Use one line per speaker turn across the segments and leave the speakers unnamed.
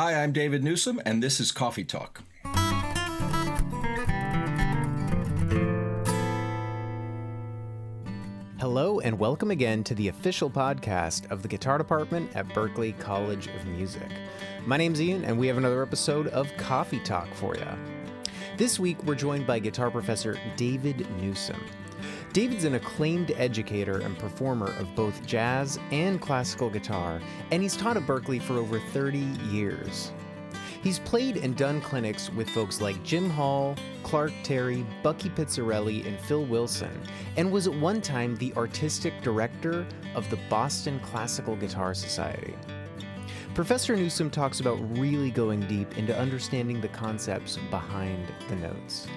Hi, I'm David Newsom, and this is Coffee Talk.
Hello, and welcome again to the official podcast of the guitar department at Berklee College of Music. My name's Ian, and we have another episode of Coffee Talk for you. This week, we're joined by guitar professor David Newsom. David's an acclaimed educator and performer of both jazz and classical guitar, and he's taught at Berklee for over 30 years. He's played and done clinics with folks like Jim Hall, Clark Terry, Bucky Pizzarelli, and Phil Wilson, and was at one time the artistic director of the Boston Classical Guitar Society. Professor Newsom talks about really going deep into understanding the concepts behind the notes.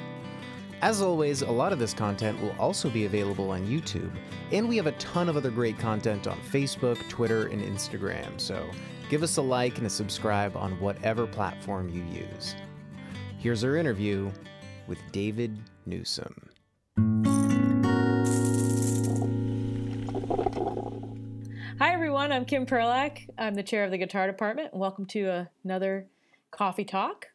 As always, a lot of this content will also be available on YouTube, and we have a ton of other great content on Facebook, Twitter, and Instagram, so give us a like and a subscribe on whatever platform you use. Here's our interview with David Newsom.
Hi, everyone. I'm Kim Perlak. I'm the chair of the guitar department. Welcome to another coffee talk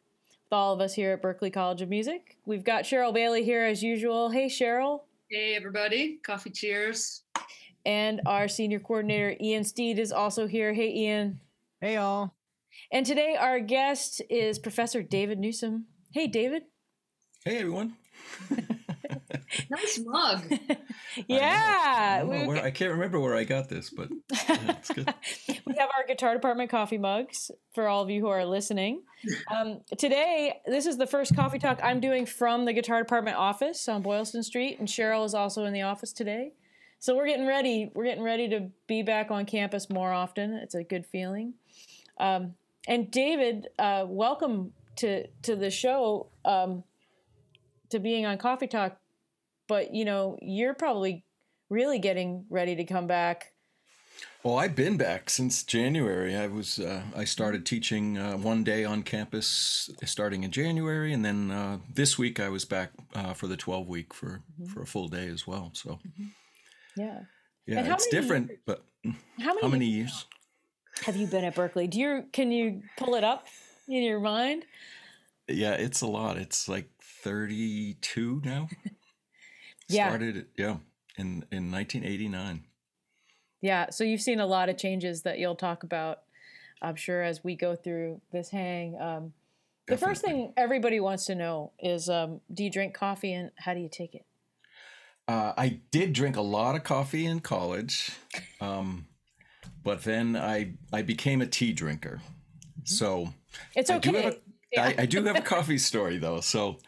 all of us here at Berklee College of Music. We've got Cheryl Bailey here as usual. Hey, Cheryl.
Hey, everybody. Coffee cheers.
And our senior coordinator, Ian Steed, is also here. Hey, Ian.
Hey, y'all.
And today, our guest is Professor David Newsom. Hey, David.
Hey, everyone.
nice mug.
yeah.
I, where, I, can't remember where I got this, but yeah, it's good.
we have our guitar department coffee mugs for all of you who are listening. Um, today, this is the first coffee talk I'm doing from the guitar department office on Boylston Street, and Cheryl is also in the office today. So we're getting ready. We're getting ready to be back on campus more often. It's a good feeling. Um, and David, uh, welcome to to the show. Um, to being on Coffee Talk, but you know, you're probably really getting ready to come back.
Well, I've been back since January. I was uh, I started teaching uh, one day on campus starting in January, and then uh, this week I was back uh, for the twelve week for mm-hmm. for a full day as well. So,
mm-hmm. yeah,
yeah, it's different.
Years,
but
how many,
how many years
have you been at Berklee? Do you can you pull it up in your mind?
Yeah, it's a lot. It's like 32 now.
yeah.
Started yeah, in in 1989.
Yeah, so you've seen a lot of changes that you'll talk about I'm sure as we go through this hang. Um, the first thing everybody wants to know is um, do you drink coffee and how do you take it?
Uh, I did drink a lot of coffee in college, um, but then I I became a tea drinker. Mm-hmm. So
it's okay.
I do, a, yeah. I, I do have a coffee story though. So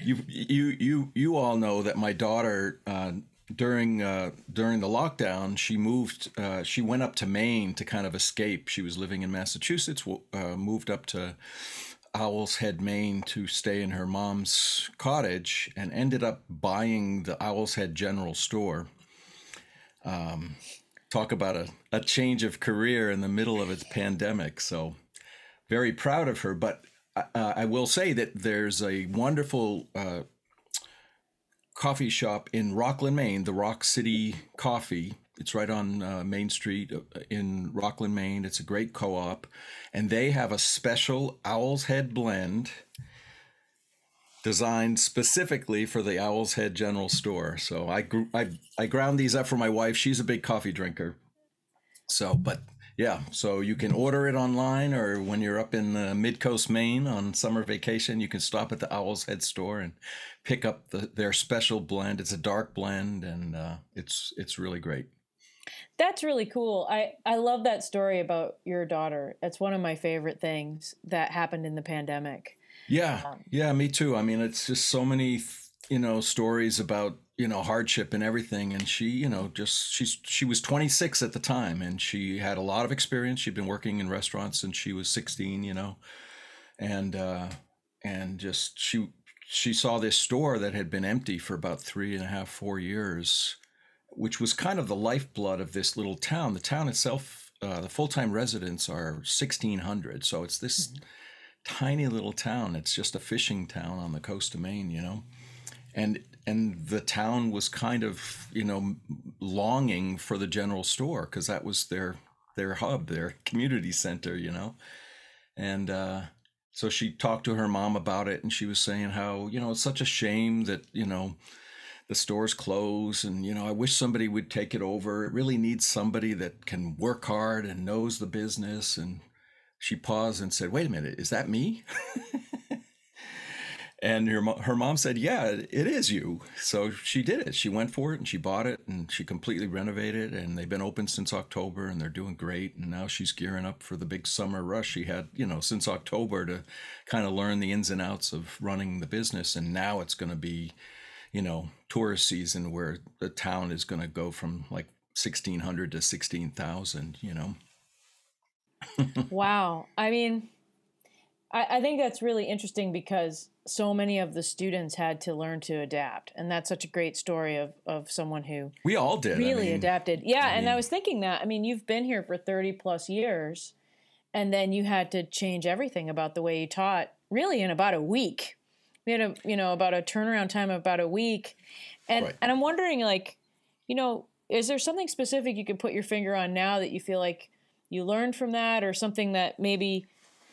you you you you all know that my daughter uh, during uh, during the lockdown she moved uh, she went up to Maine to kind of escape. She was living in Massachusetts, uh, moved up to Owl's Head, Maine, to stay in her mom's cottage, and ended up buying the Owl's Head General Store. Um, talk about a, a change of career in the middle of its pandemic. So very proud of her, but uh, I will say that there's a wonderful uh, coffee shop in Rockland, Maine, the Rock City Coffee. It's right on uh, Main Street uh, in Rockland, Maine. It's a great co op. And they have a special Owl's Head blend designed specifically for the Owl's Head General Store. So I, I, I ground these up for my wife. She's a big coffee drinker. So, but yeah, so you can order it online, or when you're up in uh, Mid Coast, Maine on summer vacation, you can stop at the Owl's Head store and pick up the, their special blend. It's a dark blend, and uh, it's it's really great.
That's really cool. I I love that story about your daughter. It's one of my favorite things that happened in the pandemic.
Yeah, um, yeah, me too. I mean, it's just so many you know stories about you know hardship and everything and she you know just she's she was 26 at the time and she had a lot of experience. She'd been working in restaurants since she was 16 you know and uh and just she she saw this store that had been empty for about three and a half four years which was kind of the lifeblood of this little town. The town itself uh, the full-time residents are 1600 so it's this mm-hmm. tiny little town. It's just a fishing town on the coast of maine you know? And and the town was kind of you know longing for the general store because that was their their hub their community center you know? And uh, so she talked to her mom about it, and she was saying how you know it's such a shame that you know the stores close and you know i wish somebody would take it over. It really needs somebody that can work hard and knows the business and she paused and said wait a minute is that me and her, her mom said yeah it is you so she did it she went for it and she bought it and she completely renovated and they've been open since october and they're doing great and now she's gearing up for the big summer rush she had you know since october to kind of learn the ins and outs of running the business and now it's going to be you know, tourist season where the town is going to go from like 1600 to 16,000, you know.
wow. I mean, I, I think that's really interesting because so many of the students had to learn to adapt. And that's such a great story of, of someone who
we all did
really I mean, adapted. Yeah. I and mean, I was thinking that, I mean, you've been here for 30 plus years and then you had to change everything about the way you taught really in about a week we had a you know about a turnaround time of about a week and right. and i'm wondering like you know is there something specific you could put your finger on now that you feel like you learned from that or something that maybe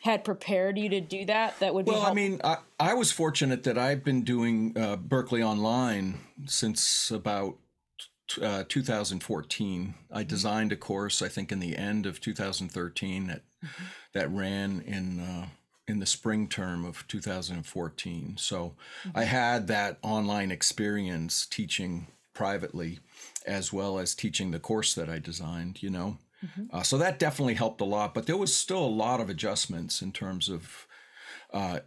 had prepared you to do that that would
well,
be well
i mean I, I was fortunate that i've been doing uh, berklee online since about uh, 2014 i mm-hmm. designed a course i think in the end of 2013 that mm-hmm. that ran in uh, in the spring term of 2014. So mm-hmm. I had that online experience teaching privately as well as teaching the course that I designed, you know. Mm-hmm. Uh, so that definitely helped a lot, but there was still a lot of adjustments in terms of, uh,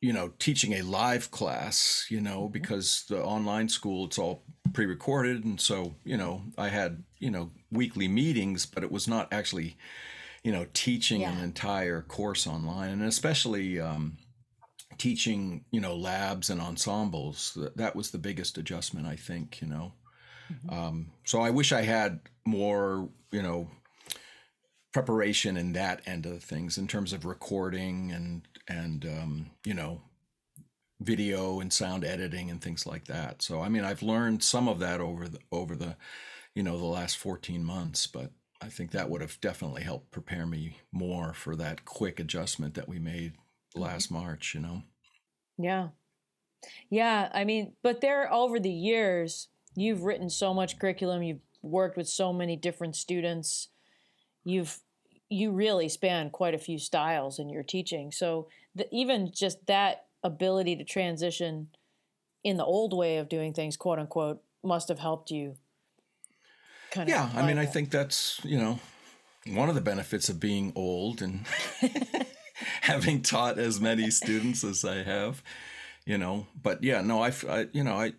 you know, teaching a live class, you know, mm-hmm. because the online school, it's all pre recorded. And so, you know, I had, you know, weekly meetings, but it was not actually you know, teaching yeah. an entire course online, and especially um, teaching, you know, labs and ensembles. That, that was the biggest adjustment, I think. You know, mm-hmm. um, so I wish I had more, you know, preparation in that end of things in terms of recording and and um, you know video and sound editing and things like that. So I mean, I've learned some of that over the over the you know the last 14 months, but I think that would have definitely helped prepare me more for that quick adjustment that we made last March, you know?
Yeah. Yeah. I mean, but there over the years, you've written so much curriculum, you've worked with so many different students, you've you really span quite a few styles in your teaching. So the, even just that ability to transition in the old way of doing things, quote unquote, must have helped you
kind yeah, of. Yeah, I mean, I think that's you know one of the benefits of being old and having taught as many students as I have, you know. But yeah, no, I, I you know, I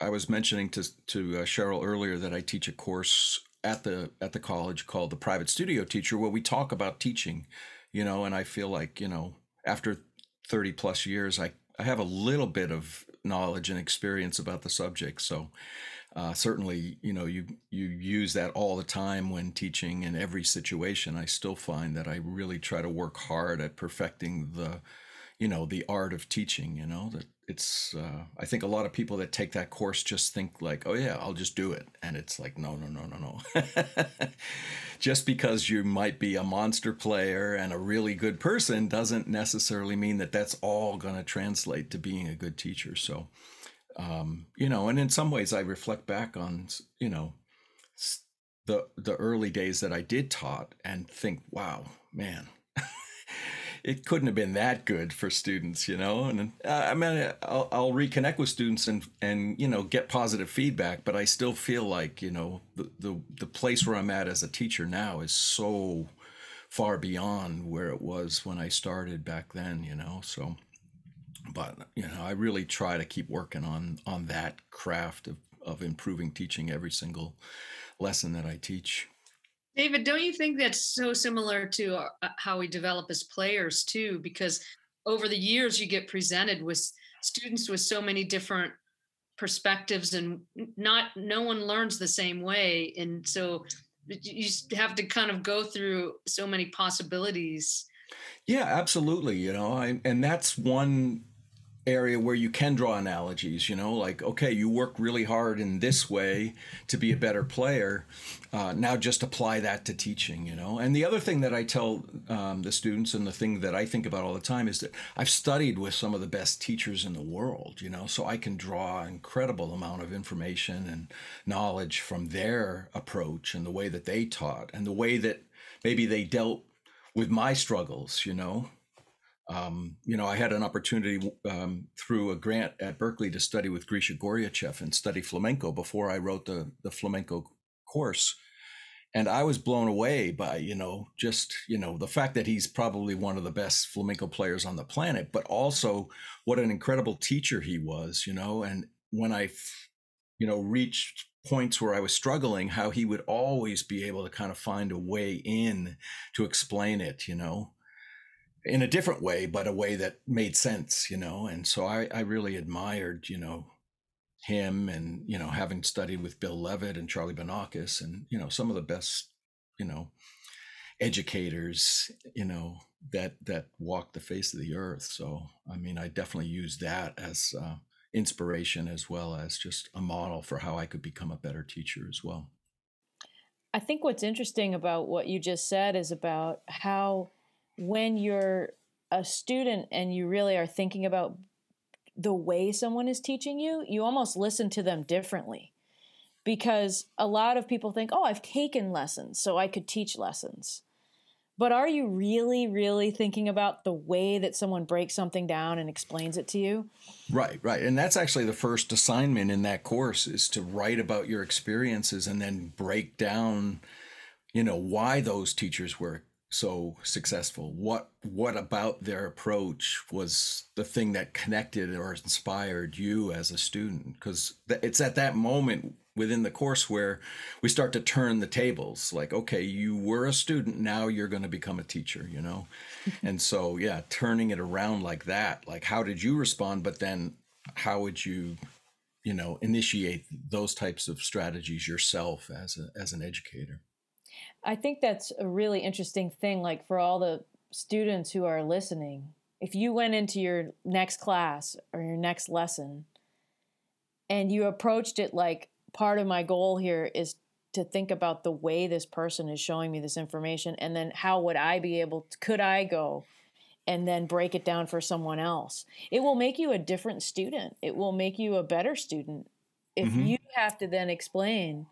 I was mentioning to to uh, Cheryl earlier that I teach a course at the at the college called the Private Studio Teacher, where we talk about teaching, you know, and I feel like you know after thirty plus years, I I have a little bit of knowledge and experience about the subject, so uh, certainly, you know, you you use that all the time when teaching in every situation. I still find that I really try to work hard at perfecting the, you know, the art of teaching. You know that it's. Uh, I think a lot of people that take that course just think like, oh yeah, I'll just do it, and it's like, no, no, no, no, no. just because you might be a monster player and a really good person doesn't necessarily mean that that's all going to translate to being a good teacher. So um, you know, and in some ways I reflect back on, you know, the the early days that I did taught and think, wow, man, it couldn't have been that good for students, you know. And uh, I mean, I'll, I'll, reconnect with students and and you know get positive feedback, but I still feel like you know the the the place where I'm at as a teacher now is so far beyond where it was when I started back then, you know. So but you know, I really try to keep working on on that craft of of improving teaching every single lesson that I teach.
David, don't you think that's so similar to uh, how we develop as players too? Because over the years, you get presented with students with so many different perspectives, and not no one learns the same way, and so you have to kind of go through so many possibilities.
Yeah, absolutely. You know, I, and that's one area where you can draw analogies you know like okay you work really hard in this way to be a better player uh, now just apply that to teaching you know? And the other thing that i tell um, the students and the thing that i think about all the time is that i've studied with some of the best teachers in the world you know? So i can draw incredible amount of information and knowledge from their approach and the way that they taught and the way that maybe they dealt with my struggles you know um, you know, I had an opportunity um, through a grant at Berklee to study with Grisha Goryachev and study flamenco before I wrote the the flamenco course, and I was blown away by you know just you know the fact that he's probably one of the best flamenco players on the planet, but also what an incredible teacher he was. You know, and when I, you know, reached points where I was struggling, how he would always be able to kind of find a way in to explain it. You know in a different way, but a way that made sense, you know. And so I, I really admired, you know, him and, you know, having studied with Bill Leavitt and Charlie Banacos and, you know, some of the best, you know, educators, you know, that that walk the face of the earth. So, I mean, I definitely use that as uh, inspiration as well as just a model for how I could become a better teacher as well.
I think what's interesting about what you just said is about how when you're a student and you really are thinking about the way someone is teaching you, you almost listen to them differently. Because a lot of people think, oh, I've taken lessons, so I could teach lessons. But are you really, really thinking about the way that someone breaks something down and explains it to you?
Right, right. And that's actually the first assignment in that course is to write about your experiences and then break down, you know, why those teachers were so successful? What what about their approach was the thing that connected or inspired you as a student? Because it's at that moment within the course where we start to turn the tables. Like, okay, you were a student, now you're going to become a teacher. You know, and so yeah, turning it around like that. Like, how did you respond? But then, how would you? you know initiate those types of strategies yourself as a as an educator
I think that's a really interesting thing. Like for all the students who are listening, if you went into your next class or your next lesson and you approached it like part of my goal here is to think about the way this person is showing me this information and then how would I be able to, could I go and then break it down for someone else. It will make you a different student. It will make you a better student if mm-hmm. you have to then explain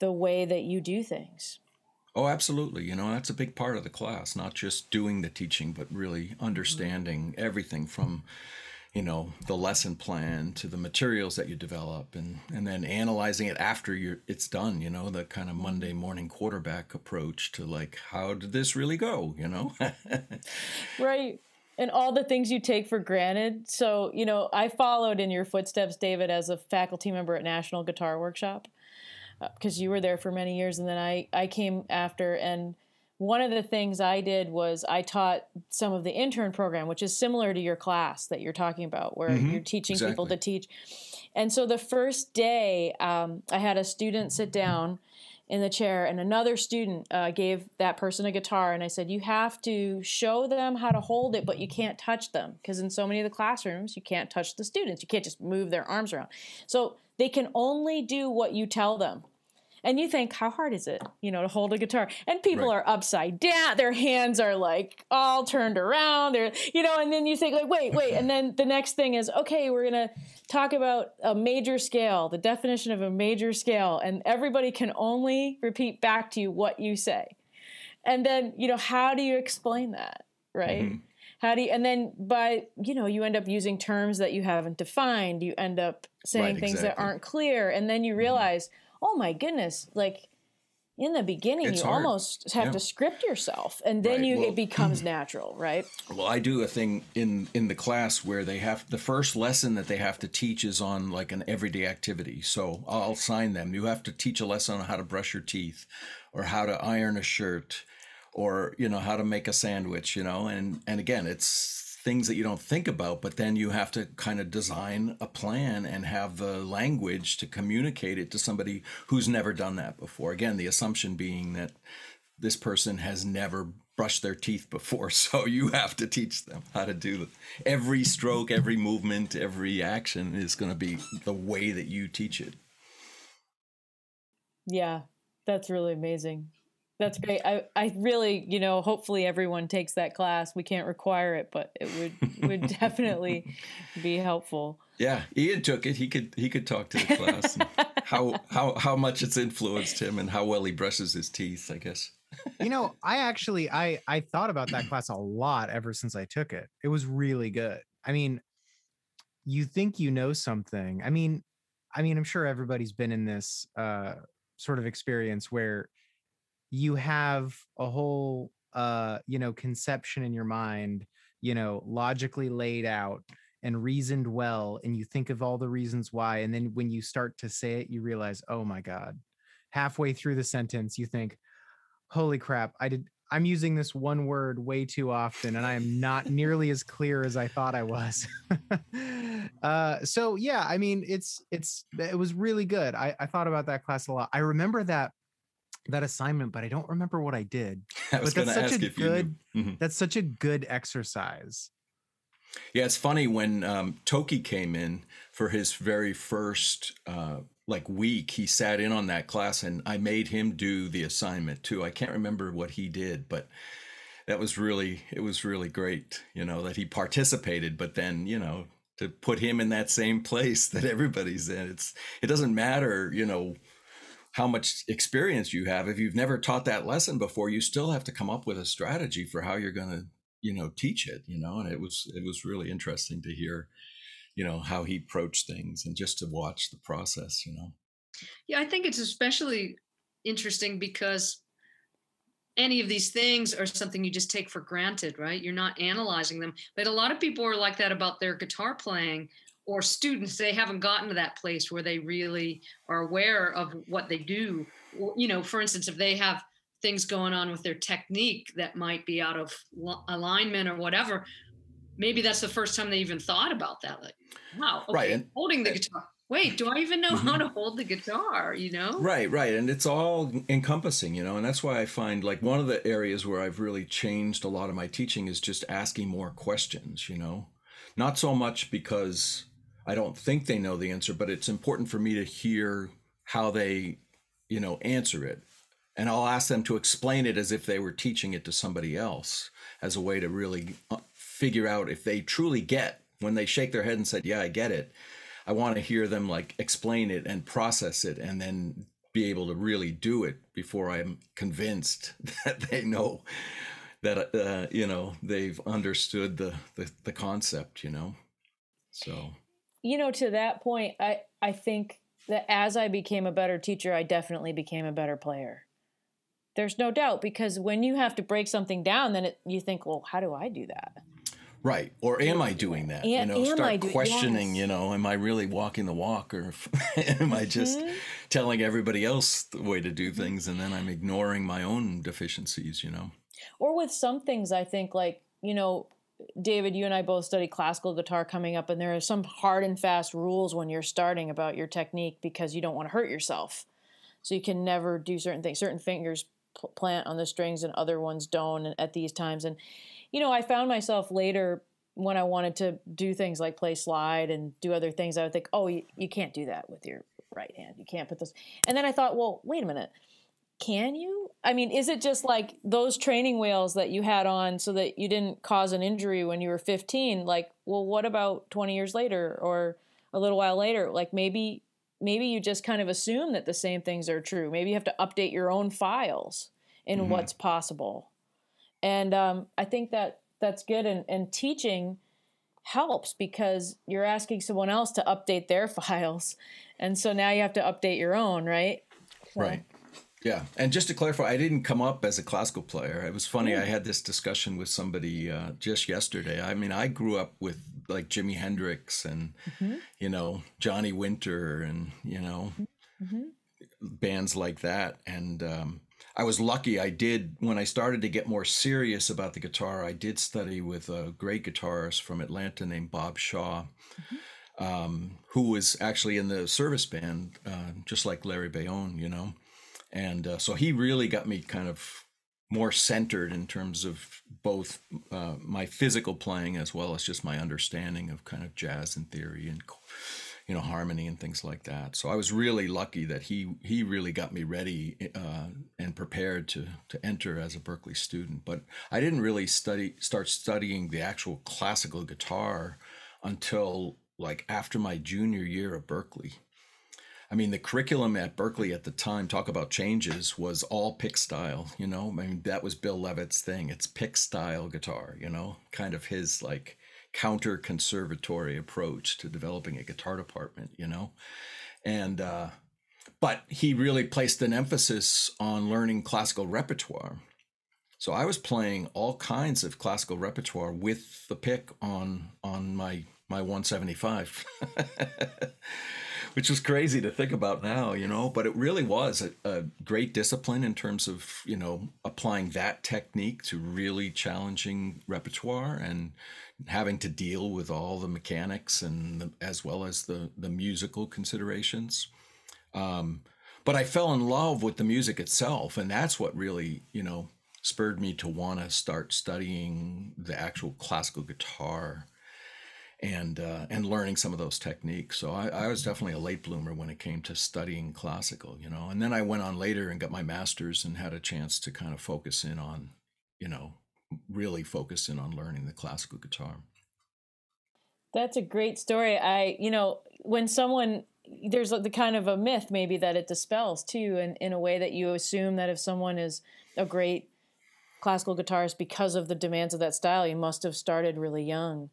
the way that you do things.
Oh, absolutely. You know, that's a big part of the class, not just doing the teaching, but really mm-hmm. understanding everything from, you know, the lesson plan to the materials that you develop and and then analyzing it after you're it's done, you know, the kind of Monday morning quarterback approach to like how did this really go, you know?
right. And all the things you take for granted. So, you know, I followed in your footsteps, David, as a faculty member at National Guitar Workshop because you were there for many years and then I, I came after and one of the things I did was I taught some of the intern program, which is similar to your class that you're talking about, where mm-hmm. you're teaching exactly. people to teach. And so the first day, um, I had a student sit down in the chair, and another student uh, gave that person a guitar. And I said, You have to show them how to hold it, but you can't touch them. Because in so many of the classrooms, you can't touch the students. You can't just move their arms around. So they can only do what you tell them and you think how hard is it you know to hold a guitar and people right. are upside down their hands are like all turned around they're you know and then you think like wait wait and then the next thing is okay we're gonna talk about a major scale the definition of a major scale and everybody can only repeat back to you what you say and then you know how do you explain that right mm-hmm. how do you and then by you know you end up using terms that you haven't defined you end up saying right, things exactly. that aren't clear and then you mm-hmm. realize mm-hmm oh my goodness, like in the beginning it's you hard. almost have yeah. to script yourself and then right. you well, it becomes natural right
well i do a thing in in the class where they have the first lesson that they have to teach is on like an everyday activity so i'll sign them you have to teach a lesson on how to brush your teeth or how to iron a shirt or you know how to make a sandwich you know and and again it's things that you don't think about, but then you have to kind of design a plan and have the language to communicate it to somebody who's never done that before. Again, the assumption being that this person has never brushed their teeth before, so you have to teach them how to do the, every stroke, every movement, every action is going to be the way that you teach it.
Yeah, that's really amazing. That's great. I, I really, you know, hopefully everyone takes that class. We can't require it, but it would would definitely be helpful.
Yeah, Ian took it. He could he could talk to the class how how how much it's influenced him and how well he brushes his teeth. I guess.
you know, I actually I I thought about that class a lot ever since I took it. It was really good. I mean, you think you know something. I mean, I mean, I'm sure everybody's been in this uh sort of experience where you have a whole uh you know conception in your mind you know logically laid out and reasoned well and you think of all the reasons why and then when you start to say it you realize oh my god. Halfway through the sentence you think holy crap i did i'm using this one word way too often and i am not nearly as clear as i thought i was. Uh so yeah i mean it's it's it was really good. I, I thought about that class a lot. I remember that that assignment, but I don't remember what I did.
I was
but
that's such
a good mm-hmm. that's such a good exercise.
Yeah, it's funny when um, Toki came in for his very first uh, like week. He sat in on that class, and I made him do the assignment too. I can't remember what he did, but that was really it was really great. You know that he participated, but then you know to put him in that same place that everybody's in. It's it doesn't matter. You know how much experience you have. If you've never taught that lesson before you still have to come up with a strategy for how you're going to you know teach it you know and it was it was really interesting to hear you know how he approached things and just to watch the process you know.
Yeah i think it's especially interesting because any of these things are something you just take for granted right? You're not analyzing them. But a lot of people are like that about their guitar playing or students they haven't gotten to that place where they really are aware of what they do. You know for instance if they have things going on with their technique that might be out of alignment or whatever maybe that's the first time they even thought about that like wow okay,
right and,
holding the guitar wait do i even know mm-hmm. how to hold the guitar? You know?
Right right and it's all encompassing you know and that's why i find like one of the areas where i've really changed a lot of my teaching is just asking more questions you know? Not so much because I don't think they know the answer, but it's important for me to hear how they, you know, answer it. And I'll ask them to explain it as if they were teaching it to somebody else as a way to really uh, figure out if they truly get when they shake their head and said, "Yeah, I get it." I want to hear them like explain it and process it and then be able to really do it before I'm convinced that they know that uh, you know they've understood the, the the concept, you know. So
you know, to that point, I I think that as I became a better teacher, I definitely became a better player. There's no doubt because when you have to break something down, then it, you think, well, how do I do that?
Right. Or am I doing that?
you know,
start do- questioning, yes. you know, am I really walking the walk or am I just mm-hmm. telling everybody else the way to do things and then I'm ignoring my own deficiencies, you know?
Or with some things, I think, like, you know, David, you and I both study classical guitar coming up, and there are some hard and fast rules when you're starting about your technique because you don't want to hurt yourself. So you can never do certain things. Certain fingers plant on the strings and other ones don't at these times. And, you know, I found myself later when I wanted to do things like play slide and do other things, I would think, oh, you, you can't do that with your right hand. You can't put this. And then I thought, well, wait a minute can you? I mean, is it just like those training wheels that you had on so that you didn't cause an injury when you were 15? Like, well, what about 20 years later or a little while later? Like maybe maybe you just kind of assume that the same things are true. Maybe you have to update your own files in mm-hmm. what's possible. And um, I think that that's good. And, and teaching helps because you're asking someone else to update their files. And so now you have to update your own, right?
So. Right. Yeah, and just to clarify, I didn't come up as a classical player. It was funny. I had this discussion with somebody uh, just yesterday. I mean, I grew up with like Jimi Hendrix and mm-hmm. you know Johnny Winter and you know mm-hmm. bands like that. And um, I was lucky. I did when I started to get more serious about the guitar. I did study with a great guitarist from Atlanta named Bob Shaw. Mm-hmm. Um, who was actually in the service band, uh, just like Larry Baione, you know and uh, so he really got me kind of more centered in terms of both uh, my physical playing as well as just my understanding of kind of jazz and theory and you know harmony and things like that. So I was really lucky that he he really got me ready uh, and prepared to to enter as a Berklee student. But I didn't really study start studying the actual classical guitar until like after my junior year at Berklee. I mean, the curriculum at Berklee at the time, talk about changes, was all pick style. You know, I mean, that was Bill Leavitt's thing. It's pick style guitar. You know, kind of his like counter conservatory approach to developing a guitar department. You know, and uh, but he really placed an emphasis on learning classical repertoire. So I was playing all kinds of classical repertoire with the pick on on my my 175. which was crazy to think about now, you know, but it really was a, a, great discipline in terms of, you know, applying that technique to really challenging repertoire and having to deal with all the mechanics and the, as well as the, the musical considerations. Um, but I fell in love with the music itself. And that's what really, you know, spurred me to want to start studying the actual classical guitar and uh, and learning some of those techniques. So I, I, was definitely a late bloomer when it came to studying classical, you know. And then I went on later and got my master's and had a chance to kind of focus in on, you know, really focus in on learning the classical guitar.
That's a great story. I, you know, when someone there's the kind of a myth maybe that it dispels too, and in a way that you assume that if someone is a great classical guitarist because of the demands of that style, you must have started really young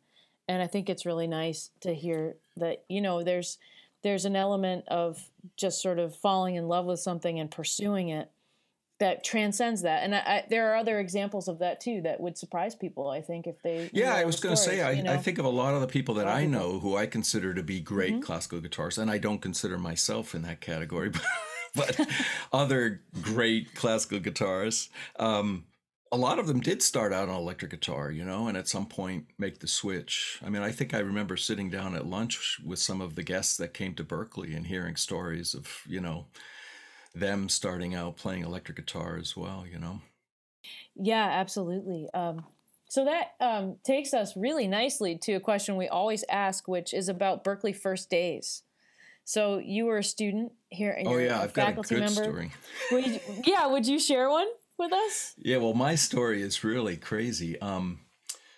and I think it's really nice to hear that you know there's there's an element of just sort of falling in love with something and pursuing it that transcends that and I, I, there are other examples of that too that would surprise people i think if they
yeah i was going to say I, you know? I think of a lot of the people that i know who i consider to be great mm-hmm. classical guitarists and i don't consider myself in that category but, but other great classical guitarists um, a lot of them did start out on electric guitar, you know, and at some point make the switch. I mean, I think I remember sitting down at lunch with some of the guests that came to Berklee and hearing stories of, you know, them starting out playing electric guitar as well, you know.
Yeah, absolutely. Um, so that um, takes us really nicely to a question we always ask, which is about Berklee first days. So you were a student here. And
oh yeah, I've got a good member. story.
Would you, yeah, would you share one? With us?
Yeah, well, my story is really crazy. Um,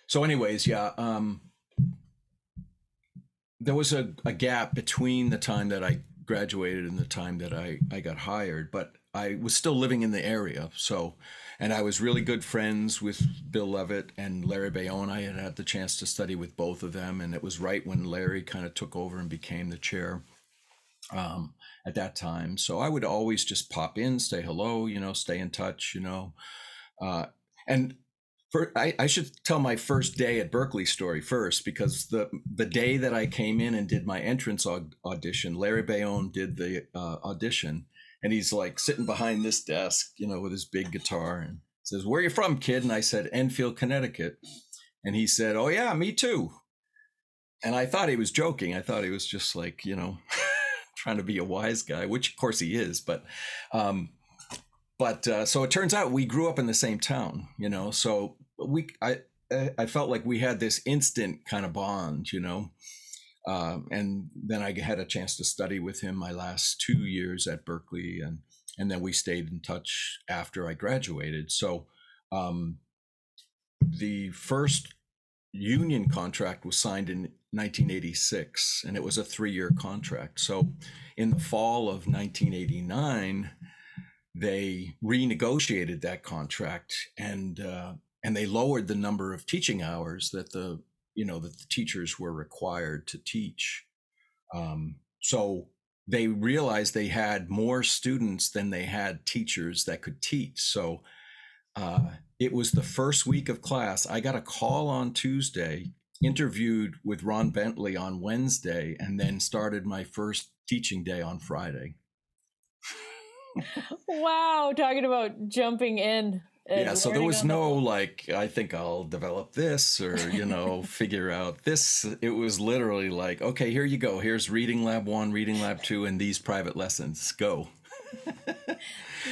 so, anyways, yeah, um, there was a, a gap between the time that I graduated and the time that I, I got hired, but I was still living in the area. So, and I was really good friends with Bill Leavitt and Larry Baione. I had had the chance to study with both of them, and it was right when Larry kind of took over and became the chair. Um, at that time. So I would always just pop in, say hello, you know, stay in touch, you know. Uh, and for, I, I, should tell my first day at Berklee story first because the the day that I came in and did my entrance aud- audition, Larry Baione did the uh, audition, and he's like sitting behind this desk, you know, with his big guitar, and says, "Where are you from, kid?" And I said, "Enfield, Connecticut," and he said, "Oh yeah, me too." And I thought he was joking. I thought he was just like, you know. trying to be a wise guy, which of course he is. But, um, but uh, so it turns out we grew up in the same town, you know. So we, I, I felt like we had this instant kind of bond, you know. Uh, and then I had a chance to study with him my last two years at Berklee, and and then we stayed in touch after I graduated. So um, the first union contract was signed in 1986, and it was a three year contract. So in the fall of 1989, they renegotiated that contract and uh, and they lowered the number of teaching hours that the you know that the teachers were required to teach. Um, so they realized they had more students than they had teachers that could teach. So uh, it was the first week of class. I got a call on Tuesday interviewed with Ron Bentley on Wednesday and then started my first teaching day on Friday.
wow, talking about jumping in.
Yeah, so there was no like, I think I'll develop this or, you know, figure out this. It was literally like, okay, here you go. Here's reading lab one, reading lab two, and these private lessons. Go.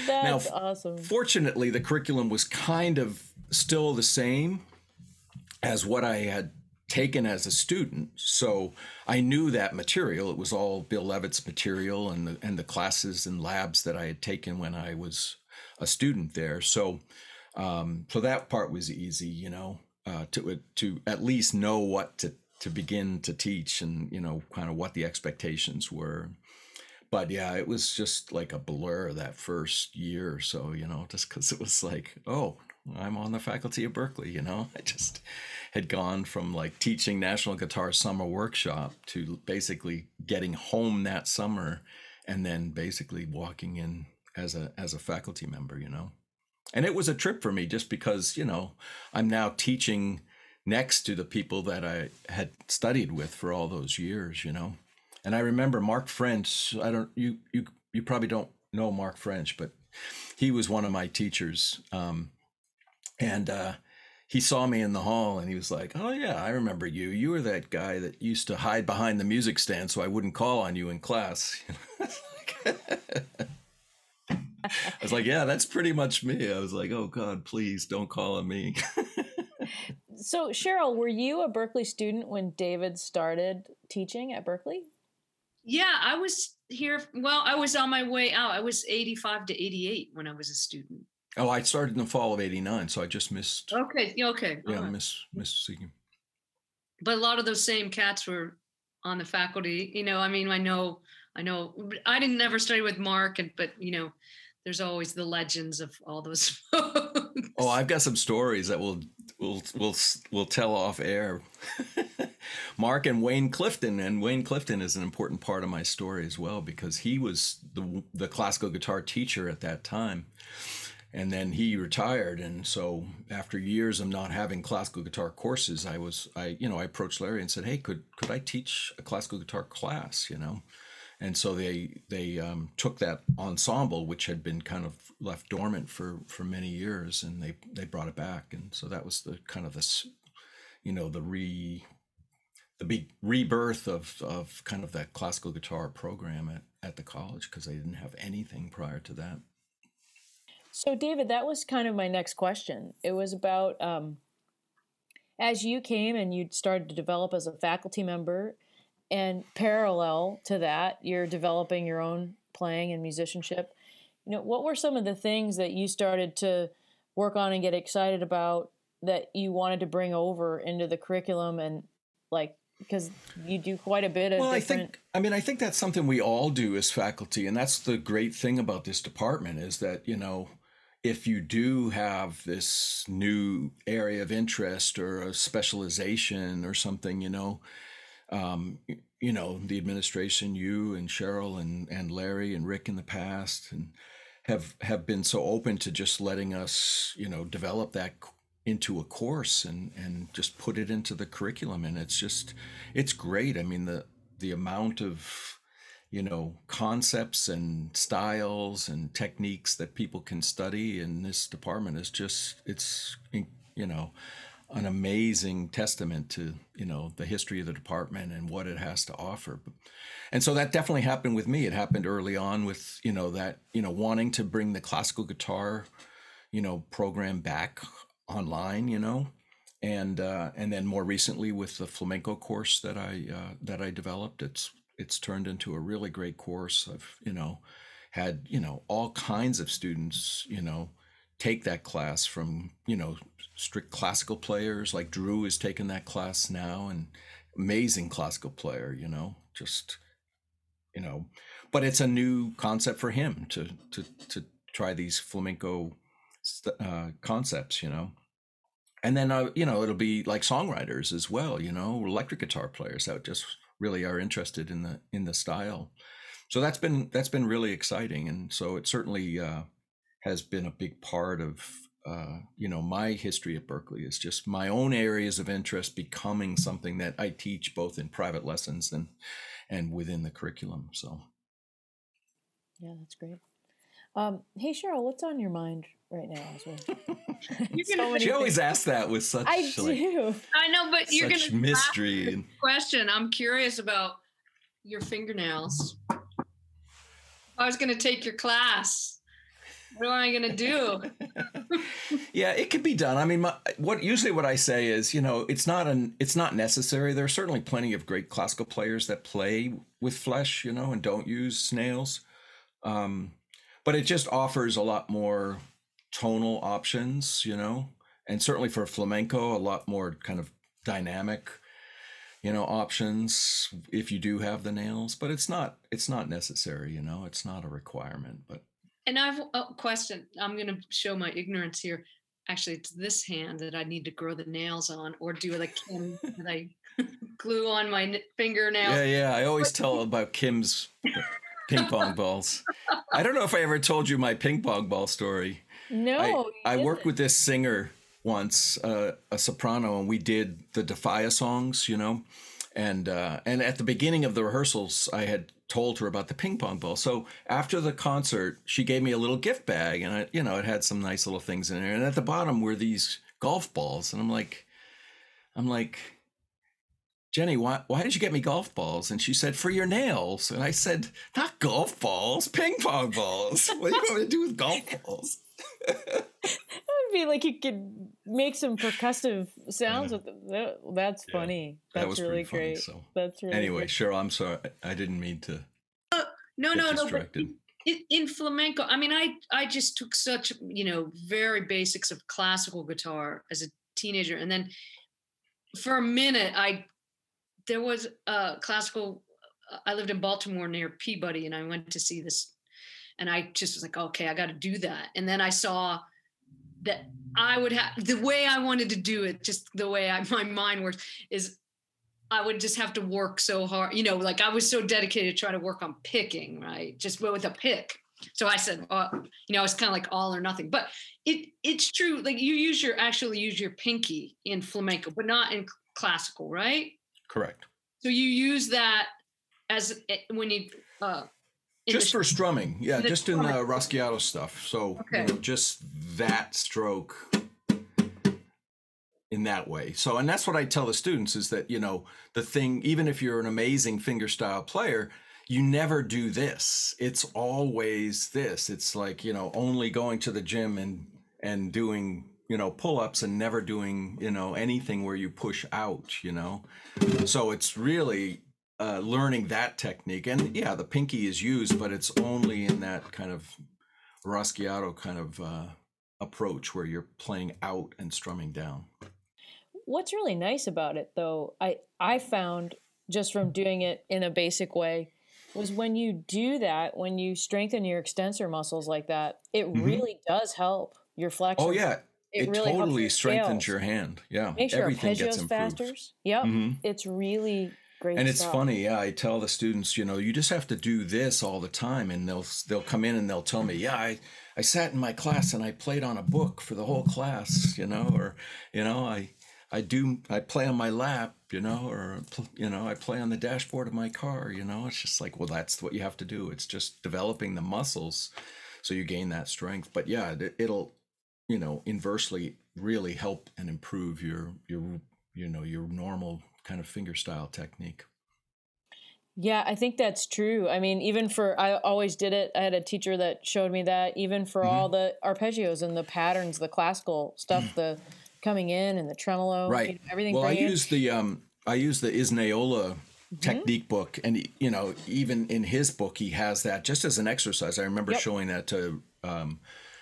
That's
f-
awesome.
Fortunately, the curriculum was kind of still the same as what I had taken as a student. So I knew that material. It was all Bill Leavitt's material and the, and the classes and labs that I had taken when I was a student there. So um, so that part was easy, you know, uh, to to at least know what to to begin to teach and you know kind of what the expectations were. But yeah, it was just like a blur that first year or so, you know, just because it was like, oh, I'm on the faculty of Berklee, you know. I just had gone from like teaching National Guitar Summer Workshop to basically getting home that summer and then basically walking in as a as a faculty member, you know. And it was a trip for me just because, you know, I'm now teaching next to the people that I had studied with for all those years, you know. And I remember Mark French, I don't you you you probably don't know Mark French, but he was one of my teachers. Um, and uh, he saw me in the hall and he was like, "Oh yeah, I remember you. You were that guy that used to hide behind the music stand so I wouldn't call on you in class." I was like, "Yeah, that's pretty much me." I was like, "Oh God, please don't call on me."
so, Cheryl, were you a Berklee student when David started teaching at Berklee?
Yeah, I was here. Well, I was on my way out. I was 85 to 88 when I was a student.
Oh, I started in the fall of '89, so I just missed.
Okay, okay.
Yeah, right. miss miss Seeking.
But a lot of those same cats were on the faculty. You know, I mean, I know, I know, I didn't never study with Mark, and but you know, there's always the legends of all those folks.
Oh, I've got some stories that we'll we'll we'll we'll tell off air. Mark and Wayne Clifton, and Wayne Clifton is an important part of my story as well because he was the the classical guitar teacher at that time and then he retired. And so after years of not having classical guitar courses i was i you know i approached larry and said hey could could i teach a classical guitar class you know? And so they they um, took that ensemble which had been kind of left dormant for for many years and they they brought it back. And so that was the kind of this you know the re the big rebirth of of kind of that classical guitar program at at the college because they didn't have anything prior to that
so, David, that was kind of my next question. It was about um, as you came and you started to develop as a faculty member, and parallel to that, you're developing your own playing and musicianship. You know, what were some of the things that you started to work on and get excited about that you wanted to bring over into the curriculum and like because you do quite a bit of
well
different...
i think i mean i think that's something we all do as faculty and that's the great thing about this department is that you know if you do have this new area of interest or a specialization or something, you know, um, you know, the administration, you and Cheryl and, and Larry and Rick in the past and have have been so open to just letting us, you know, develop that into a course and and just put it into the curriculum and it's just it's great. I mean the the amount of you know concepts and styles and techniques that people can study in this department is just it's you know an amazing testament to you know the history of the department and what it has to offer. And so that definitely happened with me. It happened early on with you know that you know wanting to bring the classical guitar you know program back online you know and uh, and then more recently with the flamenco course that I uh, that I developed. It's it's turned into a really great course. I've, you know, had, you know, all kinds of students, you know, take that class from, you know, strict classical players. Like Drew is taking that class now and amazing classical player, you know, just, you know, but it's a new concept for him to, to, to try these flamenco uh, concepts, you know. And then uh, you know it'll be like songwriters as well you know electric guitar players that just really are interested in the in the style. So that's been that's been really exciting, and so it certainly uh, has been a big part of uh, you know my history at Berklee is just my own areas of interest becoming something that I teach both in private lessons and and within the curriculum. So
yeah, that's great. Um, hey Cheryl, what's on your mind right now as well?
so she always asks that with such
I
like,
do.
I know, but you're gonna
mystery.
Question: I'm curious about your fingernails. I was gonna take your class. what am I gonna do?
yeah, it could be done. I mean, my, what usually what I say is, you know, it's not an it's not necessary. There are certainly plenty of great classical players that play with flesh, you know, and don't use snails. Um, but it just offers a lot more tonal options, you know, and certainly for flamenco, a lot more kind of dynamic, you know, options if you do have the nails. But it's not it's not necessary, you know, it's not a requirement. But
and I've a question. I'm going to show my ignorance here. Actually, it's this hand that I need to grow the nails on, or do like Kim that I glue on my fingernail.
Yeah, yeah. I always tell about Kim's ping pong balls. I don't know if I ever told you my ping pong ball story.
No,
I, I worked with this singer once, uh, a soprano, and we did the de Falla songs, you know, and uh, and at the beginning of the rehearsals, I had told her about the ping pong ball. So after the concert, she gave me a little gift bag, and I, you know, it had some nice little things in there. And at the bottom were these golf balls, and I'm like, I'm like, Jenny, why, why did you get me golf balls? And she said, for your nails. And I said, not golf balls, ping pong balls. What are you going to do with golf balls?
that would be like you could make some percussive sounds with them. that's yeah. funny. That's
that was
really
funny,
great.
So.
That's really
anyway,
great.
Cheryl. I'm sorry. I didn't mean to.
Uh, no, no,
distracted.
no. In, in flamenco, I mean, I I just took such you know very basics of classical guitar as a teenager, and then for a minute, I there was a classical. Uh, I lived in Baltimore near Peabody, and I went to see this and I just was like, okay, I got to do that. And then I saw that I would have the way I wanted to do it, just the way I, my mind works is I would just have to work so hard. You know, like I was so dedicated to try to work on picking, right? Just with a pick. So I said, well, you know, it's kind of like all or nothing. But it it's true. Like you use your actually use your pinky in flamenco, but not in classical, right?
Correct.
So you use that as when you uh,
just for strumming yeah just in the rasgueado stuff. So
okay.
you know, just that stroke in that way. So and that's what i tell the students is that you know the thing even if you're an amazing fingerstyle player you never do this. It's always this. It's like you know only going to the gym and and doing you know pull-ups and never doing you know anything where you push out you know so it's really uh, learning that technique. And yeah, the pinky is used, but it's only in that kind of Rasgueado kind of uh, approach where you're playing out and strumming down.
What's really nice about it, though, I I found just from doing it in a basic way, was when you do that, when you strengthen your extensor muscles like that, it mm-hmm. really does help your flexion.
Oh yeah, it, it really totally your strengthens your hand. Yeah,
makes everything gets arpeggios faster. Yep, mm-hmm. it's really Great
and it's funny, yeah. I tell the students, you know, you just have to do this all the time, and they'll they'll come in and they'll tell me, yeah, I I sat in my class and I played on a book for the whole class, you know, or you know, I I do I play on my lap, you know, or you know, I play on the dashboard of my car, you know. It's just like, well, that's what you have to do. It's just developing the muscles, so you gain that strength. But yeah, it'll, you know, inversely really help and improve your your you know your normal kind of finger style technique.
Yeah, I think that's true. I mean, even for I always did it. I had a teacher that showed me that even for mm-hmm. all the arpeggios and the patterns, the classical stuff, mm. the coming in and the tremolo,
right? You know,
everything.
Well, I use the um, I use the Iznaola mm-hmm. technique book, and you know, even in his book, he has that just as an exercise. I remember yep. showing that to um,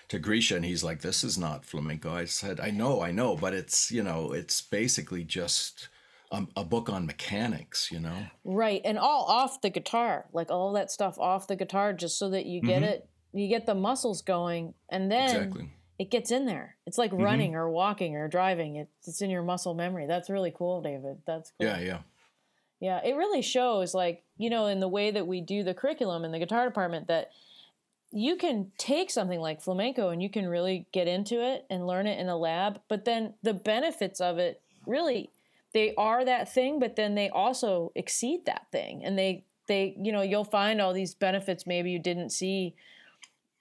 to Grisha, and he's like, "This is not flamenco." I said, "I know, I know, but it's you know, it's basically just." a, a, book on mechanics, you know?
Right. And all off the guitar, like all that stuff off the guitar, just so that you get mm-hmm. it, you get the muscles going, and then exactly. it gets in there. It's like mm-hmm. running or walking or driving. It's, it's in your muscle memory. That's really cool, David. That's cool.
Yeah, yeah.
Yeah, it really shows, like, you know, in the way that we do the curriculum in the guitar department, that you can take something like flamenco and you can really get into it and learn it in a lab, but then the benefits of it really they are that thing, but then they also exceed that thing. And they they you know you'll find all these benefits maybe you didn't see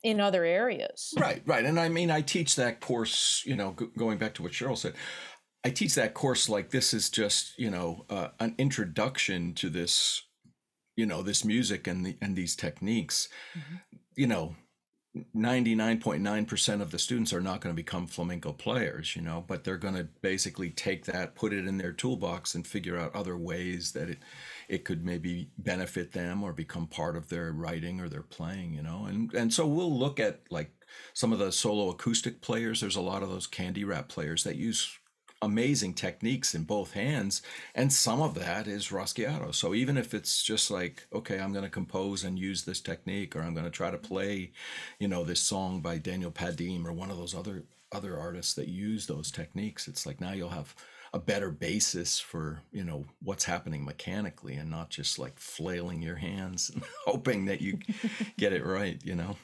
in other areas.
Right, right. And I mean, I teach that course. You know, g- going back to what Cheryl said. I teach that course like this is just you know uh, an introduction to this, you know, this music and the and these techniques. Mm-hmm. You know, 99.9% of the students are not going to become flamenco players, you know, but they're going to basically take that, put it in their toolbox and figure out other ways that it it could maybe benefit them or become part of their writing or their playing, you know. And and so we'll look at like some of the solo acoustic players. There's a lot of those Candyrat players that use amazing techniques in both hands and some of that is rasgueado so even if it's just like okay i'm going to compose and use this technique or i'm going to try to play you know this song by daniel padim or one of those other other artists that use those techniques it's like now you'll have a better basis for you know what's happening mechanically and not just like flailing your hands and hoping that you get it right you know?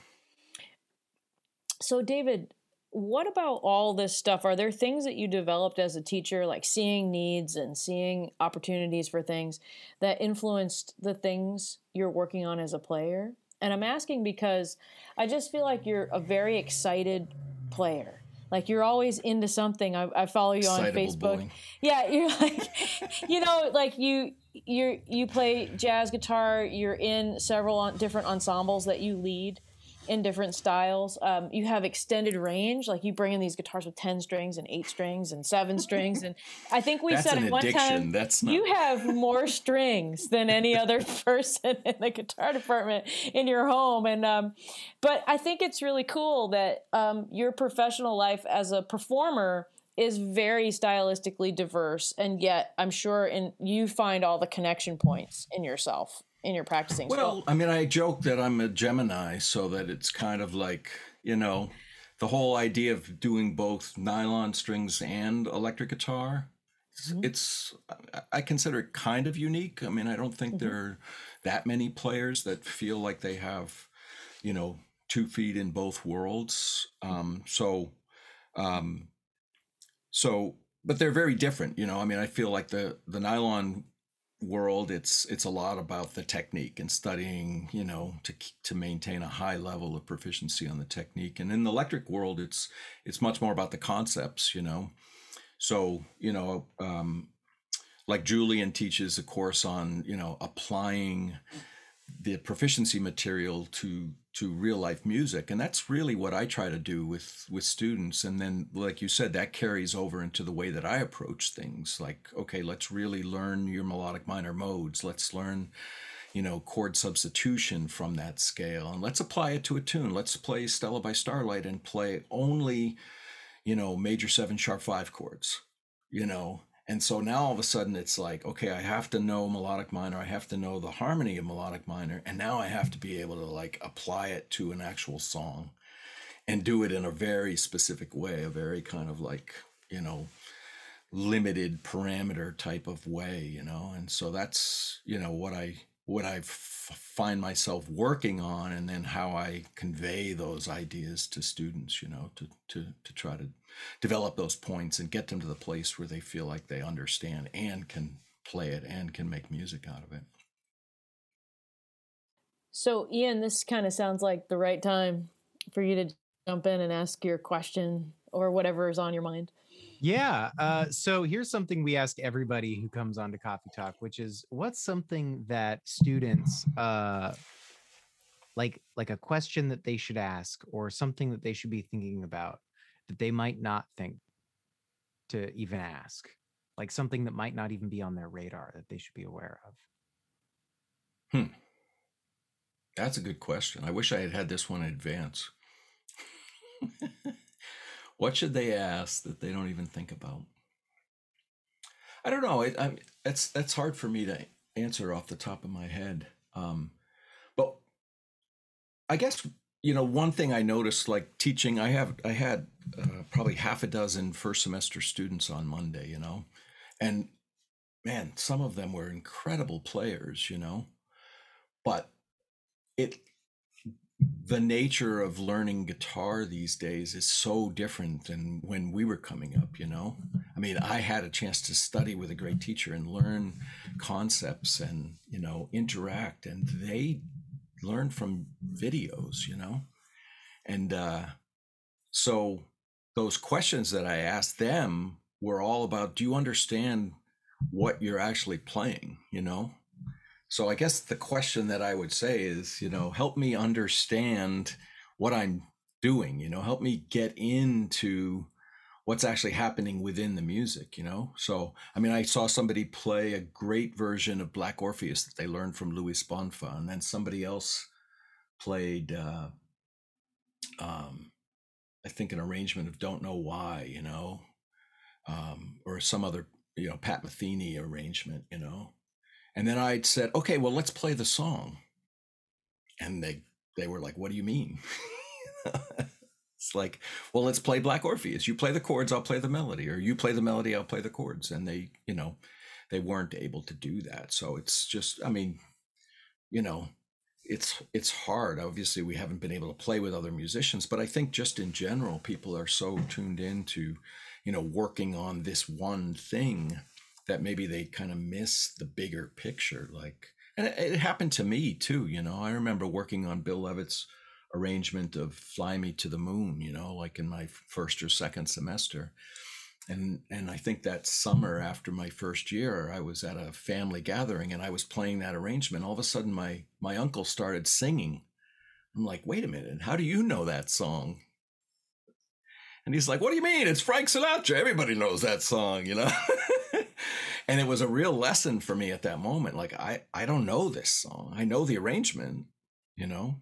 So david what about all this stuff? Are there things that you developed as a teacher, like seeing needs and seeing opportunities for things that influenced the things you're working on as a player? And I'm asking because I just feel like you're a very excited player. Like you're always into something. I, I follow you Excitable on Facebook. Boy. Yeah, you're like, you know, like you you you play jazz guitar. You're in several different ensembles that you lead in different styles. Um, you have extended range, like you bring in these guitars with ten strings and eight strings and seven strings, and I think we said at one time That's not... you have more strings than any other person in the guitar department in your home. And um, but I think it's really cool that um, your professional life as a performer is very stylistically diverse, and yet I'm sure in you find all the connection points in yourself in your practicing?
Well, I mean, I joke that I'm a Gemini, so that it's kind of like you know, the whole idea of doing both nylon strings and electric guitar. Mm-hmm. It's I consider it kind of unique. I mean, I don't think mm-hmm. there are that many players that feel like they have, you know, two feet in both worlds. Um, so, um, so, but they're very different. You know, I mean, I feel like the the nylon world it's it's a lot about the technique and studying you know to to maintain a high level of proficiency on the technique. And in the electric world it's it's much more about the concepts you know? So you know um, like julian teaches a course on you know applying the proficiency material to to real life music. And that's really what i try to do with with students. And then like you said that carries over into the way that i approach things. Like okay let's really learn your melodic minor modes. Let's learn you know chord substitution from that scale. And let's apply it to a tune. Let's play stella by starlight and play only you know major seven sharp five chords you know and so now all of a sudden it's like, okay, I have to know melodic minor, I have to know the harmony of melodic minor, and now I have to be able to like apply it to an actual song and do it in a very specific way, a very kind of like, you know, limited parameter type of way, you know. And so that's, you know, what I what I find myself working on and then how I convey those ideas to students, you know, to to to try to develop those points and get them to the place where they feel like they understand and can play it and can make music out of it.
So, Ian, this kind of sounds like the right time for you to jump in and ask your question or whatever is on your mind.
Yeah. Uh, so here's something we ask everybody who comes on to Coffee Talk, which is what's something that students uh, like, like a question that they should ask or something that they should be thinking about that they might not think to even ask, like something that might not even be on their radar that they should be aware of?
Hmm. That's a good question. I wish I had had this one in advance. what should they ask that they don't even think about? I don't know. It, I, that's that's hard for me to answer off the top of my head. Um, but I guess you know one thing i noticed like teaching i have i had uh, probably half a dozen first semester students on monday you know and man some of them were incredible players you know but it the nature of learning guitar these days is so different than when we were coming up you know i mean i had a chance to study with a great teacher and learn concepts and you know interact and they learn from videos, you know? And uh, so those questions that I asked them were all about do you understand what you're actually playing, you know? So I guess the question that I would say is, you know, help me understand what I'm doing, you know, help me get into what's actually happening within the music, you know? So, I mean, I saw somebody play a great version of Black Orpheus that they learned from Luiz Bonfa, and then somebody else played, uh, um, I think, an arrangement of Don't Know Why, you know, um, or some other, you know, Pat Metheny arrangement, you know. And then I said, okay, well, let's play the song. And they they were like, what do you mean? it's like, well, let's play Black Orpheus. You play the chords, I'll play the melody, or you play the melody, I'll play the chords. And they, you know, they weren't able to do that. So it's just, I mean, you know, it's it's hard. Obviously, we haven't been able to play with other musicians, but I think just in general, people are so tuned into, you know, working on this one thing that maybe they kind of miss the bigger picture. Like, and it, it happened to me too. You know, I remember working on Bill Leavitt's arrangement of "Fly Me to the Moon." You know, like in my first or second semester, and and I think that summer after my first year, I was at a family gathering and I was playing that arrangement. All of a sudden, my my uncle started singing. I'm like, wait a minute, how do you know that song? And he's like, what do you mean? It's Frank Sinatra. Everybody knows that song, you know. and it was a real lesson for me at that moment. Like, I I don't know this song. I know the arrangement, you know.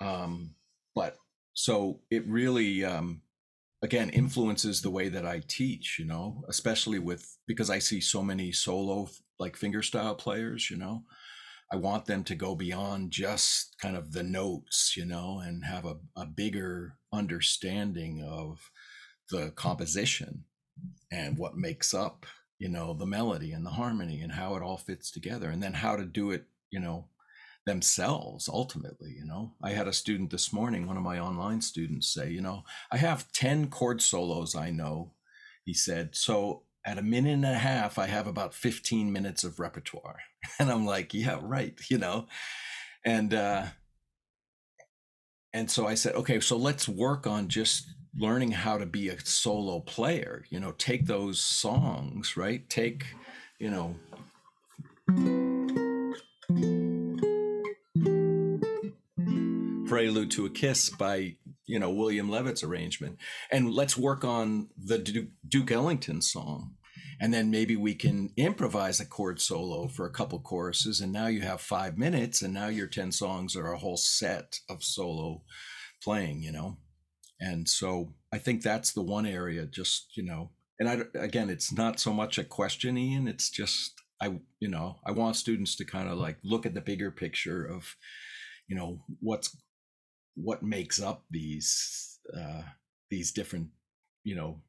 Um, but so it really um again influences the way that I teach, you know, especially with because I see so many solo like fingerstyle players, you know. I want them to go beyond just kind of the notes, you know, and have a, a bigger understanding of the composition and what makes up, you know, the melody and the harmony and how it all fits together and then how to do it, you know, themselves ultimately you know? I had a student this morning one of my online students say you know i have 10 chord solos i know he said so at a minute and a half i have about 15 minutes of repertoire. And i'm like yeah right you know? And uh and so i said okay so let's work on just learning how to be a solo player you know take those songs right? Take you know Prelude to a Kiss by you know William Leavitt's arrangement, and let's work on the Duke Ellington song, and then maybe we can improvise a chord solo for a couple choruses, and now you have five minutes, and now your ten songs are a whole set of solo playing, you know, and so I think that's the one area, just you know, and I again, it's not so much a question, Ian, it's just I you know I want students to kind of like look at the bigger picture of you know what's what makes up these uh, these different you know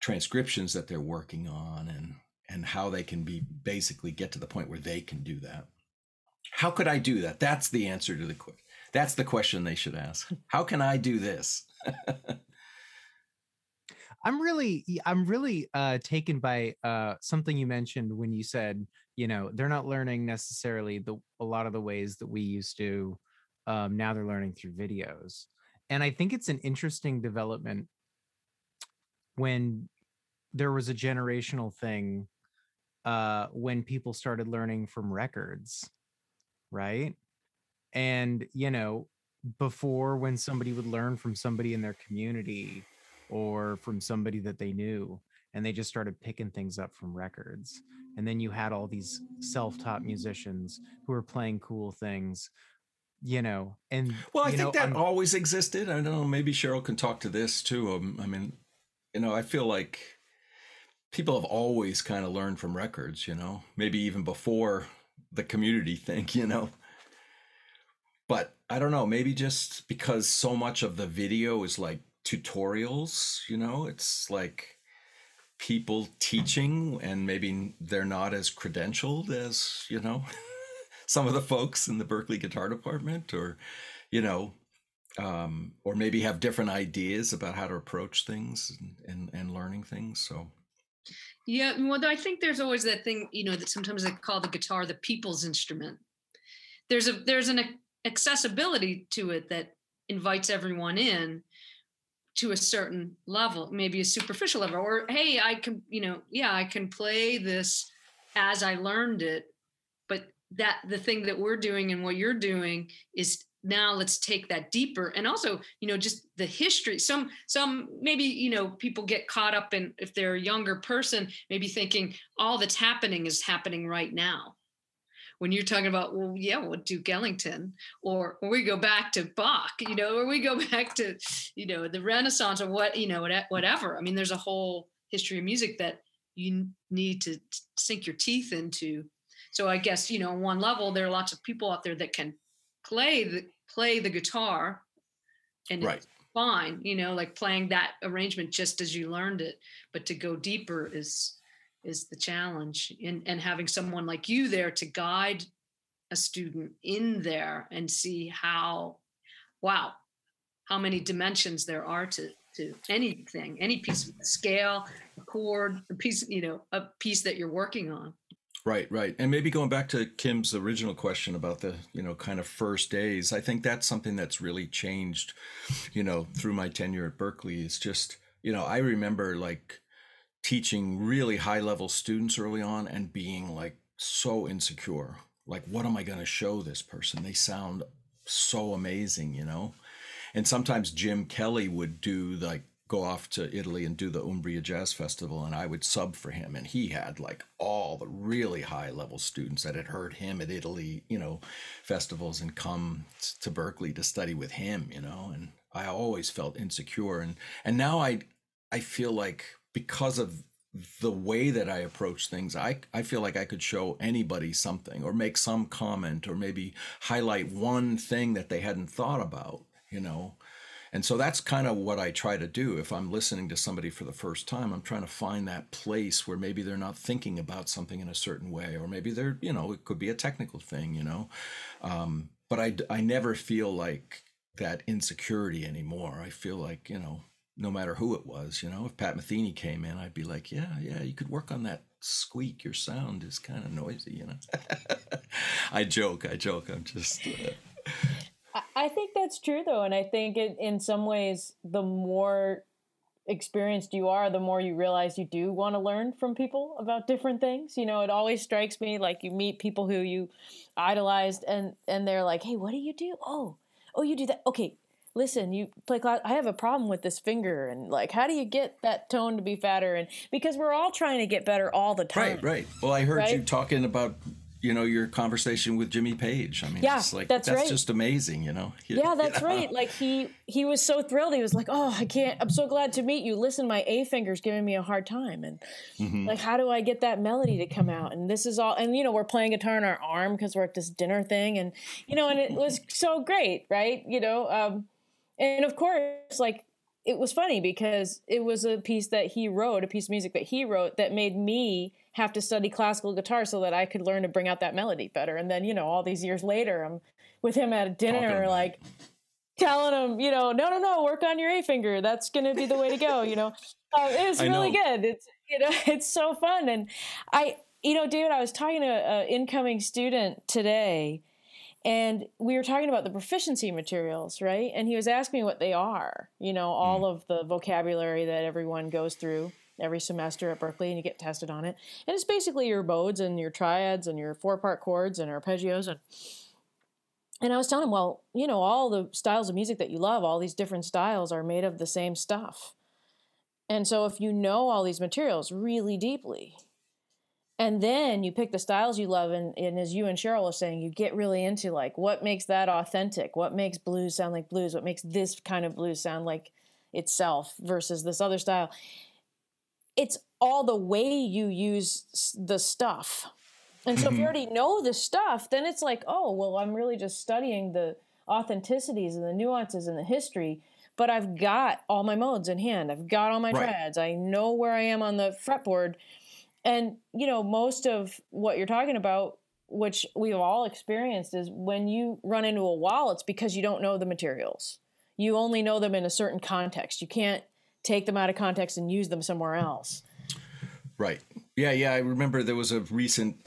transcriptions that they're working on and and how they can be basically get to the point where they can do that. How could i do that? That's the answer to the question that's the question they should ask. How can i do this?
I'm really i'm really uh taken by uh something you mentioned when you said you know they're not learning necessarily the a lot of the ways that we used to um, now they're learning through videos. And i think it's an interesting development when there was a generational thing uh, when people started learning from records right and you know before when somebody would learn from somebody in their community or from somebody that they knew and they just started picking things up from records and then you had all these self-taught musicians who were playing cool things you know and
well i think
know,
that
I'm,
always existed i don't know maybe cheryl can talk to this too um, i mean you know i feel like people have always kind of learned from records you know maybe even before the community thing you know but i don't know maybe just because so much of the video is like tutorials you know it's like people teaching and maybe they're not as credentialed as you know some of the folks in the Berklee guitar department, or you know, um, or maybe have different ideas about how to approach things and, and, and learning things. So.
Yeah, well, I think there's always that thing, you know, that sometimes they call the guitar the people's instrument. There's a there's an accessibility to it that invites everyone in to a certain level, maybe a superficial level, or hey, I can, you know, yeah, I can play this as I learned it, but that the thing that we're doing and what you're doing is now let's take that deeper. And also you know just the history some some maybe you know people get caught up in if they're a younger person maybe thinking all that's happening is happening right now when you're talking about well yeah well duke ellington or or we go back to bach you know or we go back to you know the renaissance or what you know whatever. I mean there's a whole history of music that you need to sink your teeth into. So i guess you know on one level there are lots of people out there that can play the play the guitar and right. it's fine you know like playing that arrangement just as you learned it. But to go deeper is is the challenge and and having someone like you there to guide a student in there and see how wow how many dimensions there are to to anything any piece of scale a chord a piece you know a piece that you're working on
Right, right. And maybe going back to Kim's original question about the, you know, kind of first days, I think that's something that's really changed, you know, through my tenure at berklee is just, you know, I remember like teaching really high level students early on and being like so insecure. Like, what am I going to show this person? They sound so amazing, you know? And sometimes Jim Kelly would do like go off to Italy and do the Umbria Jazz Festival, and I would sub for him. And he had like all the really high level students that had heard him at Italy, you know, festivals and come to Berklee to study with him, you know. And I always felt insecure, and and now I I feel like because of the way that I approach things, I, I feel like I could show anybody something or make some comment or maybe highlight one thing that they hadn't thought about, you know. And so that's kind of what I try to do. If I'm listening to somebody for the first time, I'm trying to find that place where maybe they're not thinking about something in a certain way, or maybe they're, you know, it could be a technical thing, you know. Um, but I, I never feel like that insecurity anymore. I feel like, you know, no matter who it was, you know, if Pat Metheny came in, I'd be like, yeah, yeah, you could work on that squeak. Your sound is kind of noisy, you know. I joke, I joke. I'm just. Uh,
I think that's true though, and I think it, in some ways, the more experienced you are, the more you realize you do want to learn from people about different things. You know, it always strikes me like you meet people who you idolized, and and they're like, "Hey, what do you do? Oh, oh, you do that? Okay." Listen, you play class. I have a problem with this finger, and like, how do you get that tone to be fatter? And because we're all trying to get better all the time.
Right, right. Well, I heard right? you talking about you know your conversation with Jimmy Page. I mean,
yeah,
it's like
that's,
that's
right.
just amazing, you know.
yeah, that's you know? right. Like he he was so thrilled. He was like, "Oh, I can't. I'm so glad to meet you. Listen, my A finger's giving me a hard time, and mm-hmm. like, how do I get that melody to come out? And this is all. And you know, we're playing guitar in our arm because we're at this dinner thing, and you know, and it was so great, right? You know, um, and of course, like it was funny because it was a piece that he wrote, a piece of music that he wrote that made me have to study classical guitar so that I could learn to bring out that melody better. And then, you know, all these years later, I'm with him at a dinner, like telling him, you know, no, no, no, work on your A finger. That's going to be the way to go. You know, uh, it was really good. It's, you know, it's so fun. And I, you know, David, I was talking to an incoming student today and we were talking about the proficiency materials, right? And he was asking me what they are, you know, all mm. of the vocabulary that everyone goes through every semester at berklee and you get tested on it. And it's basically your modes and your triads and your four part chords and arpeggios and and I was telling him, well, you know, all the styles of music that you love, all these different styles are made of the same stuff. And so if you know all these materials really deeply, and then you pick the styles you love, and, and as you and Cheryl were saying, you get really into like what makes that authentic, what makes blues sound like blues, what makes this kind of blues sound like itself versus this other style it's all the way you use the stuff. And so if you mm-hmm. already know the stuff, then it's like, oh, well, I'm really just studying the authenticities and the nuances and the history, but I've got all my modes in hand. I've got all my right. triads. I know where I am on the fretboard. And, you know, most of what you're talking about, which we've all experienced, is when you run into a wall, it's because you don't know the materials. You only know them in a certain context. You can't take them out of context and use them somewhere else.
Right. Yeah, yeah. I remember there was a recent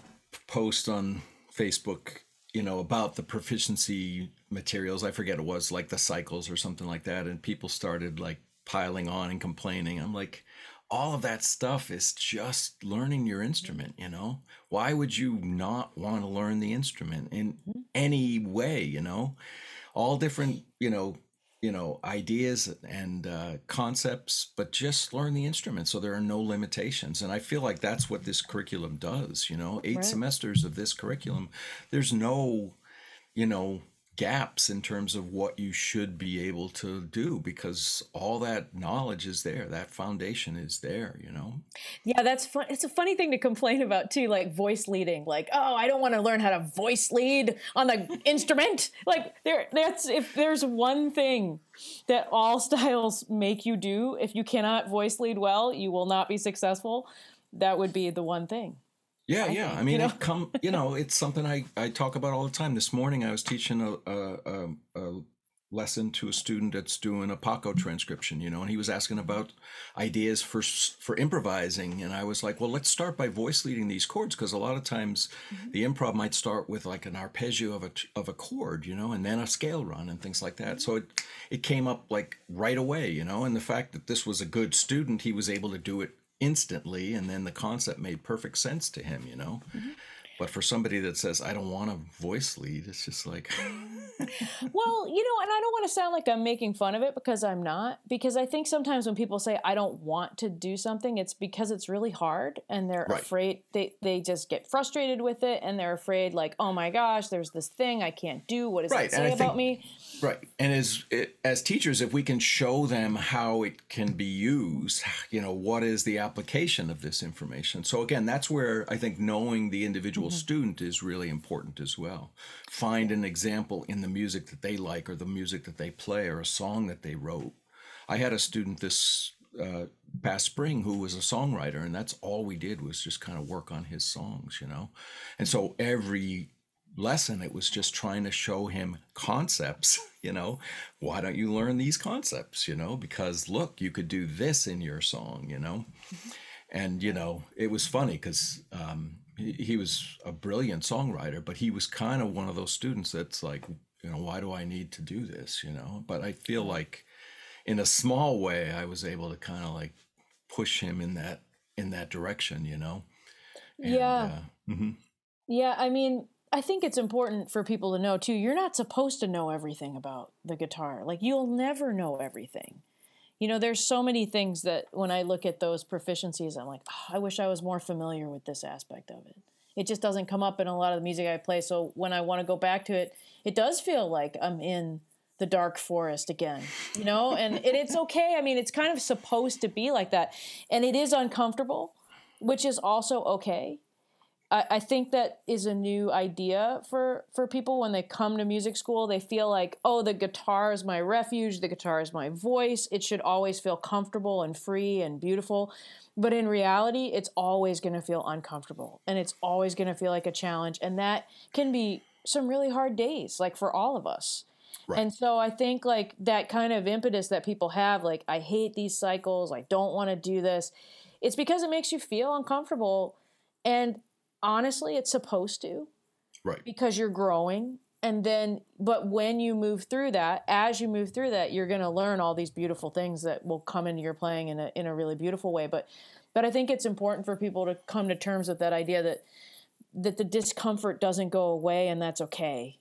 post on Facebook, you know, about the proficiency materials. I forget it was like the cycles or something like that. And people started like piling on and complaining. I'm like, all of that stuff is just learning your instrument, you know? Why would you not want to learn the instrument in mm-hmm. any way, you know? all different, you know, you know, ideas and uh, concepts, but just learn the instrument so there are no limitations. And I feel like that's what this curriculum does. You know, eight
Right.
semesters of this curriculum, there's no, you know, gaps in terms of what you should be able to do because all that knowledge is there that foundation is there you know
Yeah, that's fun. It's a funny thing to complain about too, like voice leading. Like, oh, I don't want to learn how to voice lead on the instrument. Like, there, that's if there's one thing that all styles make you do, if you cannot voice lead well, you will not be successful. That would be the one thing.
Yeah yeah.
Think,
i mean
you know?
come you know it's something i i talk about all the time. This morning i was teaching a a, a, a lesson to a student that's doing a paco transcription you know and he was asking about ideas for for improvising. And i was like well let's start by voice leading these chords because a lot of times mm-hmm. the improv might start with like an arpeggio of a of a chord you know and then a scale run and things like that. Mm-hmm. So it it came up like right away you know and the fact that this was a good student he was able to do it instantly and then the concept made perfect sense to him you know mm-hmm. But for somebody that says i don't want to voice lead it's just like
Well, you know, and I don't want to sound like I'm making fun of it because I'm not. Because I think sometimes when people say I don't want to do something, it's because it's really hard and they're
Right.
afraid they they just get frustrated with it and they're afraid like, "Oh my gosh, there's this thing I can't do. What does
Right,
it say about
think-
me?"
Right. And as it, as teachers, if we can show them how it can be used, you know, what is the application of this information? So again, that's where I think knowing the individual student is really important as well. Find an example in the music that they like or the music that they play or a song that they wrote. I had a student this uh, past spring who was a songwriter, and that's all we did was just kind of work on his songs, you know. And so every lesson it was just trying to show him concepts you know why don't you learn these concepts you know because look you could do this in your song you know and you know it was funny because um, he, he was a brilliant songwriter but he was kind of one of those students that's like you know why do i need to do this you know but i feel like in a small way i was able to kind of like push him in that in that direction you know And,
Yeah.
uh, mhm.
Yeah, I mean, I think it's important for people to know too. You're not supposed to know everything about the guitar. Like you'll never know everything. You know, there's so many things that when I look at those proficiencies, I'm like, oh, I wish I was more familiar with this aspect of it. It just doesn't come up in a lot of the music I play. So when I want to go back to it, it does feel like I'm in the dark forest again, you know, and, and it's okay. I mean, it's kind of supposed to be like that. And it is uncomfortable, which is also okay. I, I think that is a new idea for for people when they come to music school. They feel like, oh, the guitar is my refuge. The guitar is my voice. It should always feel comfortable and free and beautiful. But in reality, it's always going to feel uncomfortable, and it's always going to feel like a challenge. And that can be some really hard days, like for all of us.
Right.
And so I think like that kind of impetus that people have, like I hate these cycles, I don't want to do this. It's because it makes you feel uncomfortable. And honestly, it's supposed to
right
because you're growing. And then, but when you move through that, as you move through that, you're going to learn all these beautiful things that will come into your playing in a in a really beautiful way. But, but I think it's important for people to come to terms with that idea that that the discomfort doesn't go away, and that's okay.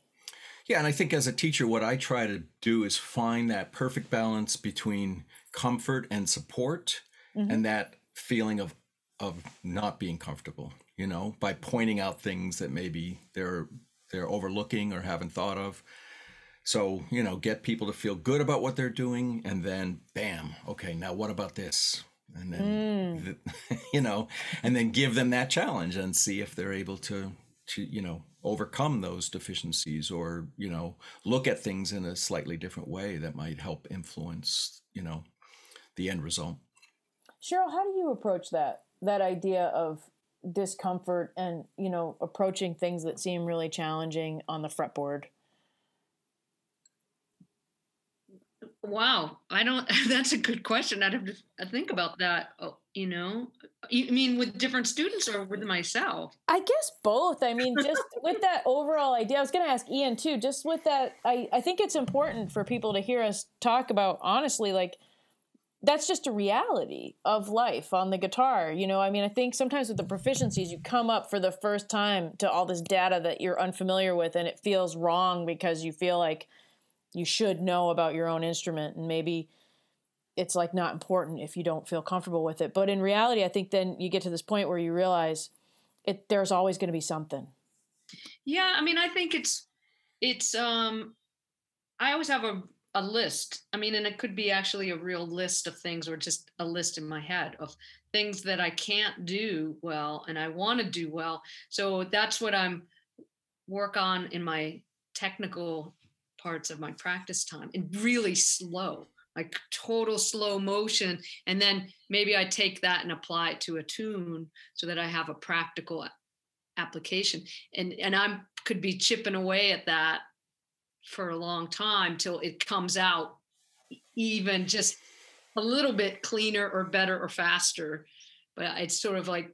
Yeah, and I think as a teacher, what I try to do is find that perfect balance between comfort and support, mm-hmm. and that feeling of of not being comfortable. You know, by pointing out things that maybe they're they're overlooking or haven't thought of. So you know, get people to feel good about what they're doing, and then bam, okay, now what about this? And then mm. th- you know, and then give them that challenge and see if they're able to to you know overcome those deficiencies or you know look at things in a slightly different way that might help influence you know the end result
Cheryl, how do you approach that that idea of discomfort and you know approaching things that seem really challenging on the fretboard?
Wow, I don't. That's a good question. I'd have to uh, think about that. Oh, you know, you mean with different students or with myself?
I guess both. I mean, just with that overall idea, I was going to ask Ian too. Just with that, I I think it's important for people to hear us talk about honestly, like that's just a reality of life on the guitar. You know, I mean, I think sometimes with the proficiencies, you come up for the first time to all this data that you're unfamiliar with, and it feels wrong because you feel like you should know about your own instrument and maybe it's like not important if you don't feel comfortable with it. But in reality, I think then you get to this point where you realize it there's always going to be something.
Yeah, I mean, I think it's it's um I always have a a list. I mean, and it could be actually a real list of things or just a list in my head of things that I can't do well and I want to do well. So that's what I'm work on in my technical parts of my practice time and really slow like total slow motion and then maybe i take that and apply it to a tune so that i have a practical application and and i'm could be chipping away at that for a long time till it comes out even just a little bit cleaner or better or faster. But it's sort of like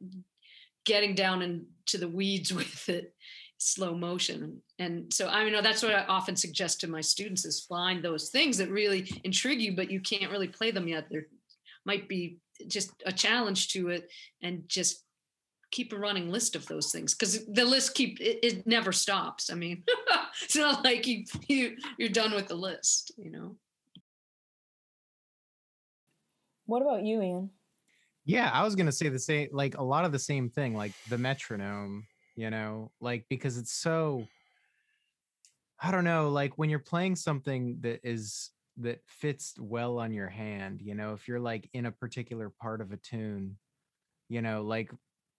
getting down into the weeds with it slow motion. And so i mean that's what i often suggest to my students is find those things that really intrigue you but you can't really play them yet. There might be just a challenge to it and just keep a running list of those things because the list keep it, it, never stops. I mean it's not like you, you you're done with the list you know?
What about you ian?
Yeah i was gonna say the same like a lot of the same thing like the metronome you know like because it's so i don't know like when you're playing something that is that fits well on your hand you know if you're like in a particular part of a tune you know like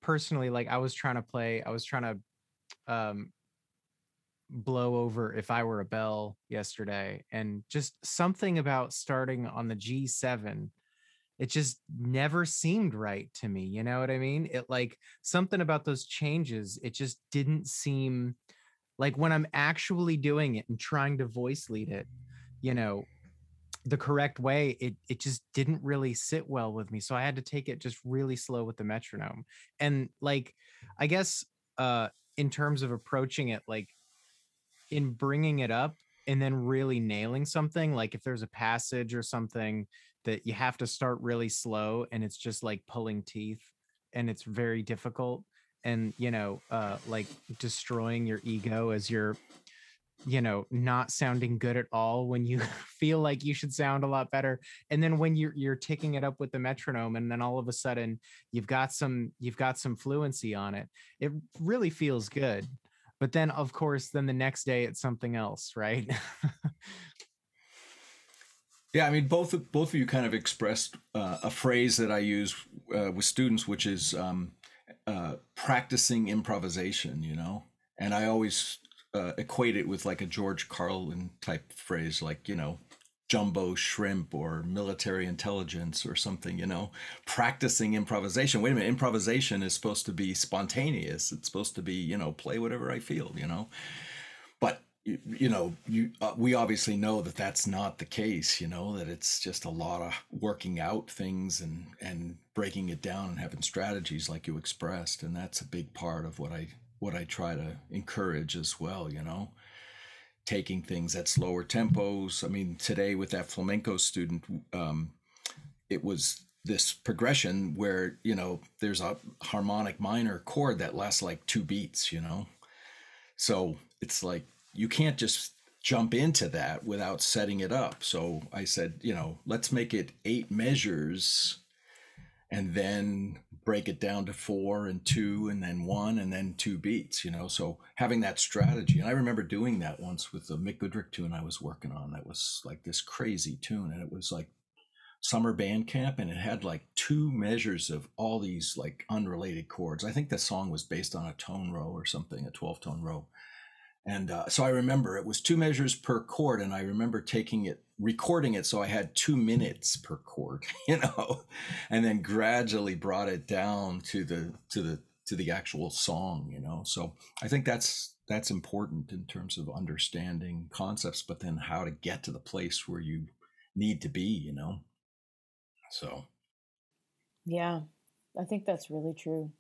personally like i was trying to play i was trying to um blow over if i were a bell yesterday and just something about starting on the g7 it just never seemed right to me you know what i mean? It like something about those changes it just didn't seem like when i'm actually doing it and trying to voice lead it you know the correct way it it just didn't really sit well with me so i had to take it just really slow with the metronome and like i guess uh in terms of approaching it like in bringing it up and then really nailing something like if there's a passage or something that you have to start really slow and it's just like pulling teeth and it's very difficult and you know uh like destroying your ego as you're you know not sounding good at all when you feel like you should sound a lot better. And then when you're you're ticking it up with the metronome and then all of a sudden you've got some you've got some fluency on it it really feels good. But then of course then the next day it's something else right?
Yeah, I mean, both both of you kind of expressed uh, a phrase that I use uh, with students, which is um, uh, practicing improvisation. You know, and I always uh, equate it with like a George Carlin type phrase, like you know, jumbo shrimp or military intelligence or something. You know, practicing improvisation. Wait a minute, improvisation is supposed to be spontaneous. It's supposed to be you know, play whatever I feel. You know, but you, know you uh, we obviously know that that's not the case you know that it's just a lot of working out things and and breaking it down and having strategies like you expressed and that's a big part of what i what i try to encourage as well you know? Taking things at slower tempos. I mean today with that flamenco student um it was this progression where you know there's a harmonic minor chord that lasts like two beats you know? So it's like you can't just jump into that without setting it up. So I said, you know, let's make it eight measures and then break it down to four and two and then one and then two beats, you know. So having that strategy. And I remember doing that once with the Mick Goodrick tune I was working on. That was like this crazy tune. And it was like summer band camp and it had like two measures of all these like unrelated chords. I think the song was based on a tone row or something, a 12 tone row and uh, so I remember it was two measures per chord, and I remember taking it, recording it, so I had two minutes per chord, you know, and then gradually brought it down to the to the to the actual song, you know. So I think that's that's important in terms of understanding concepts, but then how to get to the place where you need to be, you know. So,
yeah, I think that's really true.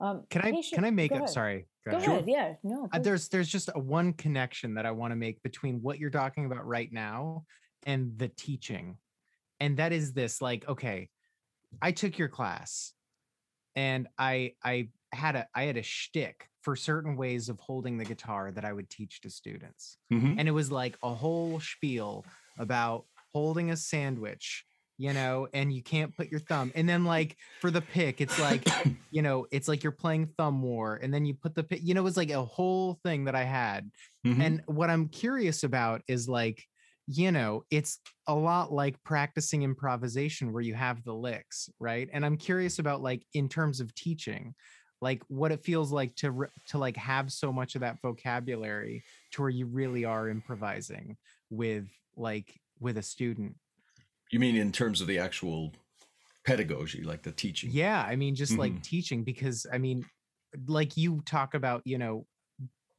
Um, can I patient, can I make up? Sorry,
go, go ahead. ahead. Yeah, no.
Uh, there's there's just a one connection that I want to make between what you're talking about right now and the teaching, and that is this: like, okay, I took your class, and I I had a I had a shtick for certain ways of holding the guitar that I would teach to students.
Mhm.
And it was like a whole spiel about holding a sandwich, you know, and you can't put your thumb. And then like for the pick, it's like, you know, it's like you're playing thumb war and then you put the pick, you know, it was like a whole thing that I had.
Mhm.
And what I'm curious about is like, you know, it's a lot like practicing improvisation where you have the licks, right? And I'm curious about like in terms of teaching, like what it feels like to to like have so much of that vocabulary to where you really are improvising with like with a student.
you mean in terms of the actual pedagogy, like the teaching?
Yeah, I mean just like
Mhm.
teaching because I mean like you talk about, you know,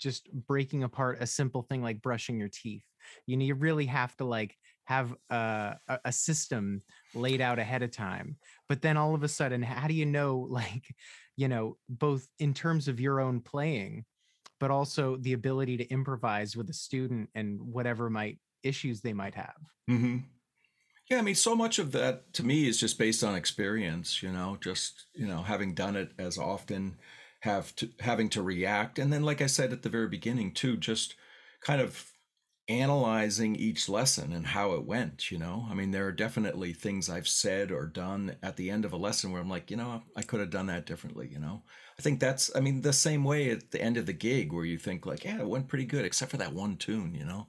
just breaking apart a simple thing like brushing your teeth. You know, you really have to like have a, a, system laid out ahead of time. But then all of a sudden, how do you know, like, you know, both in terms of your own playing, but also the ability to improvise with a student and whatever might issues they might have.
hmm Yeah, I mean, so much of that to me is just based on experience. You know, just you know, having done it as often, have to having to react, and then, like I said at the very beginning, too, just kind of analyzing each lesson and how it went. You know, I mean, there are definitely things I've said or done at the end of a lesson where I'm like, you know, I could have done that differently. You know, I think that's, I mean, the same way at the end of the gig where you think like, yeah, it went pretty good, except for that one tune. You know.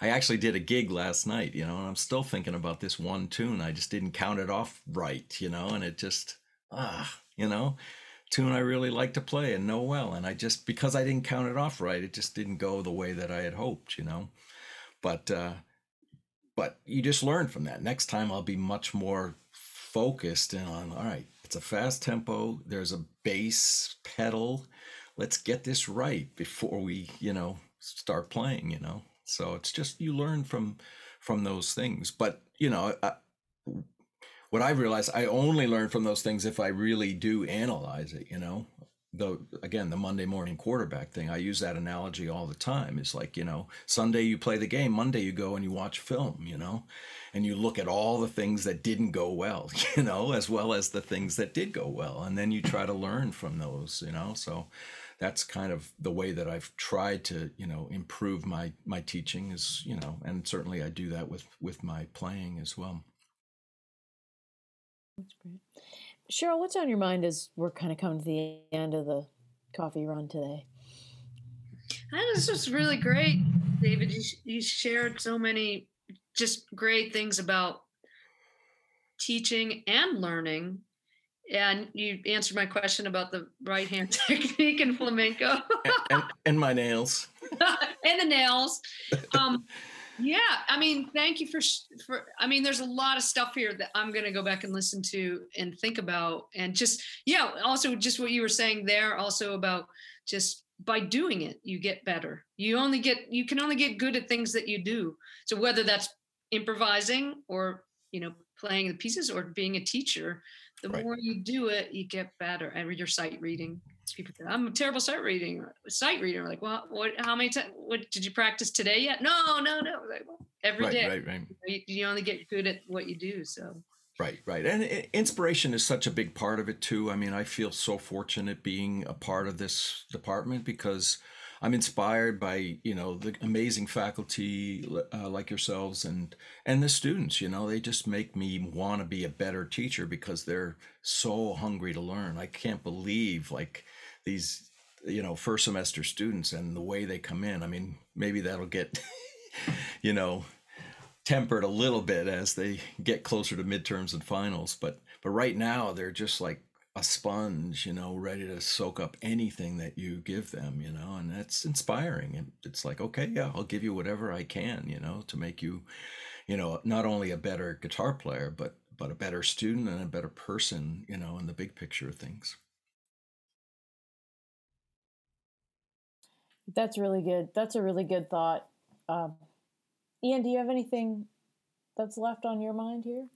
I actually did a gig last night, you know, and I'm still thinking about this one tune. I just didn't count it off right, you know, and it just ah, you know, tune I really like to play and know well, and I just because I didn't count it off right, it just didn't go the way that I had hoped, you know. But uh but you just learn from that. Next time I'll be much more focused and on all right, it's a fast tempo, there's a bass pedal. Let's get this right before we, you know, start playing, you know. So it's just you learn from from those things. But you know, I, what I've realized, I only learn from those things if I really do analyze it. You know, the again the Monday morning quarterback thing. I use that analogy all the time. It's like you know, Sunday you play the game, Monday you go and you watch film. You know, and you look at all the things that didn't go well. You know, as well as the things that did go well, and then you try to learn from those. You know, so that's kind of the way that I've tried to, you know, improve my my teaching is, you know, and certainly I do that with with my playing as well.
That's great. Cheryl, what's on your mind as we're kind of coming to the end of the coffee run today?
I, this was really great, David. You, you shared so many just great things about teaching and learning. And you answered my question about the right hand technique in flamenco
And, and, and my nails.
and the nails. Um, yeah, I mean, thank you for for. I mean, there's a lot of stuff here that I'm going to go back and listen to and think about, and just yeah. Also, just what you were saying there, also about just by doing it, you get better. You only get you can only get good at things that you do. So whether that's improvising or you know playing the pieces or being a teacher, the
Right.
more you do it, you get better. And your sight reading. People say, I'm a terrible sight reading. Sight reader. Like, well, what? How many times? What did you practice today yet? No, no, no. Like, well, every
right,
day.
right, right.
You, you only get good at what you do. So
Right, right. And inspiration is such a big part of it too. I mean, I feel so fortunate being a part of this department because I'm inspired by, you know, the amazing faculty uh, like yourselves and and the students, you know, they just make me want to be a better teacher because they're so hungry to learn. I can't believe like these you know, first semester students and the way they come in. I mean, maybe that'll get you know, tempered a little bit as they get closer to midterms and finals but but right now they're just like a sponge you know ready to soak up anything that you give them you know and that's inspiring and it's like okay yeah i'll give you whatever i can you know to make you you know not only a better guitar player but but a better student and a better person you know in the big picture of things
That's really good. That's a really good thought. Um, Ian, do you have anything that's left on your mind here?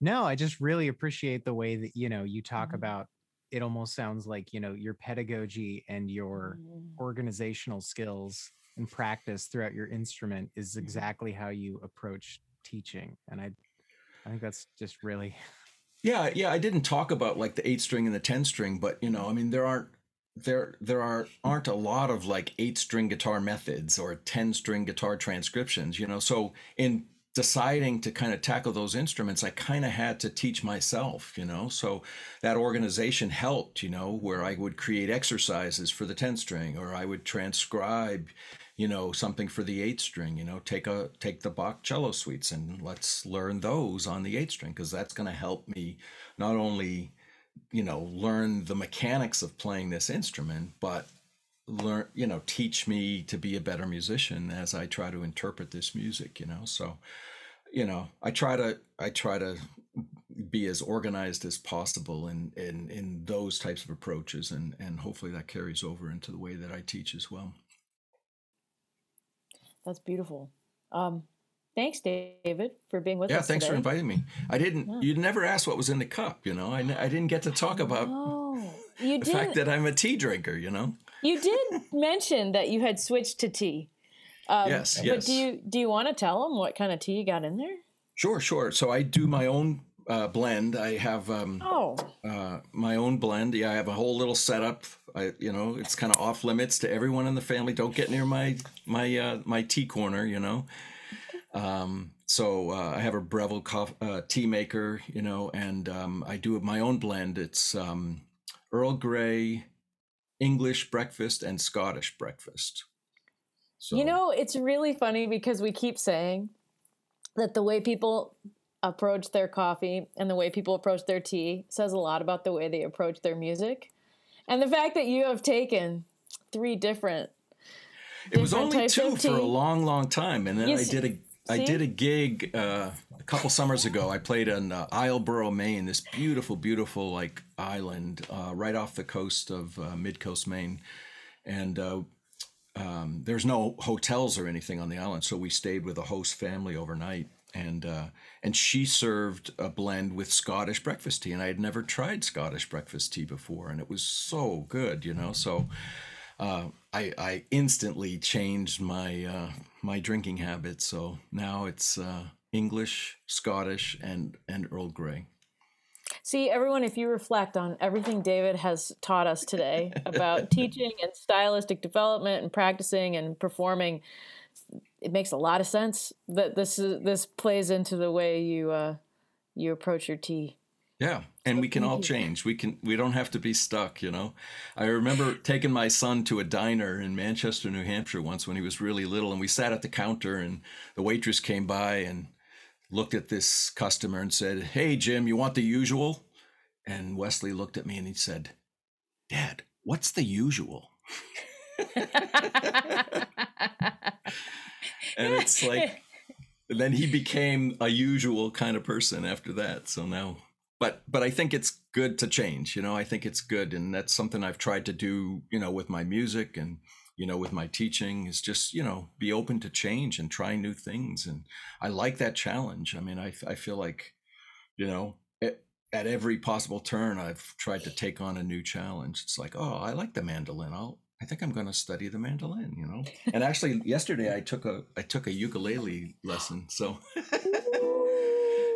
No, I just really appreciate the way that, you know, you talk
Mhm.
about it almost sounds like, you know, your pedagogy and your
Mm,
organizational skills and practice throughout your instrument is exactly how you approach teaching. And I I think that's just really
Yeah, yeah, I didn't talk about like the eight string and the ten string, but you know, I mean, there aren't there there are aren't a lot of like eight string guitar methods or 10 string guitar transcriptions you know? So in deciding to kind of tackle those instruments i kind of had to teach myself you know? So that organization helped you know where i would create exercises for the 10 string or i would transcribe you know something for the eight string you know? Take a take the bach cello suites and let's learn those on the eight string because that's going to help me not only you know learn the mechanics of playing this instrument but learn you know teach me to be a better musician as i try to interpret this music you know? So you know i try to i try to be as organized as possible in in in those types of approaches and and hopefully that carries over into the way that i teach as well.
That's beautiful. Um Thanks, David, for being with
yeah,
us.
Yeah, thanks
today.
for inviting me. I didn't. Yeah. You never asked what was in the cup. You know, I, I didn't get to talk about
oh, you
the
did.
fact that I'm a tea drinker. You know,
you did mention that you had switched to tea.
Um, yes, yes.
But do you do you want to tell them what kind of tea you got in there?
Sure, sure. So I do my own uh, blend. I have um,
oh
uh, my own blend. Yeah, I have a whole little setup. I, you know, it's kind of off limits to everyone in the family. Don't get near my my uh, my tea corner. You know. Um, so uh, I have a Breville coffee, uh, tea maker, you know, and um, I do my own blend. It's um, Earl Grey, English breakfast, and Scottish breakfast.
So. You know, it's really funny because we keep saying that the way people approach their coffee and the way people approach their tea says a lot about the way they approach their music. And the fact that you have taken three different
it was only two for a long, long time, and then I did a I did a gig uh, a couple summers ago. I played in uh, Islesboro, Maine, this beautiful, beautiful like island uh, right off the coast of uh, mid coast Maine, and uh, um, there's no hotels or anything on the island, so we stayed with a host family overnight. And uh, and she served a blend with Scottish breakfast tea, and I had never tried Scottish breakfast tea before, and it was so good, you know. So uh, I, I instantly changed my uh, my drinking habits. So now it's uh, English, Scottish, and and Earl Grey.
See, everyone, if you reflect on everything David has taught us today about teaching and stylistic development and practicing and performing, it makes a lot of sense that this is this plays into the way you uh, you approach your tea.
Yeah, and we can all change. We can we don't have to be stuck, you know. I remember taking my son to a diner in Manchester, New Hampshire once when he was really little and we sat at the counter and the waitress came by and looked at this customer and said, "Hey Jim, you want the usual?" And Wesley looked at me and he said, "Dad, what's the usual?" and it's like then he became a usual kind of person after that. So now but but I think it's good to change. You know, I think it's good, and that's something I've tried to do. You know, with my music and you know with my teaching is just you know be open to change and try new things, and I like that challenge. I mean, I I feel like you know it, at every possible turn I've tried to take on a new challenge. It's like, oh, I like the mandolin. I'll I think I'm going to study the mandolin, you know. And actually yesterday I took a I took a ukulele lesson. So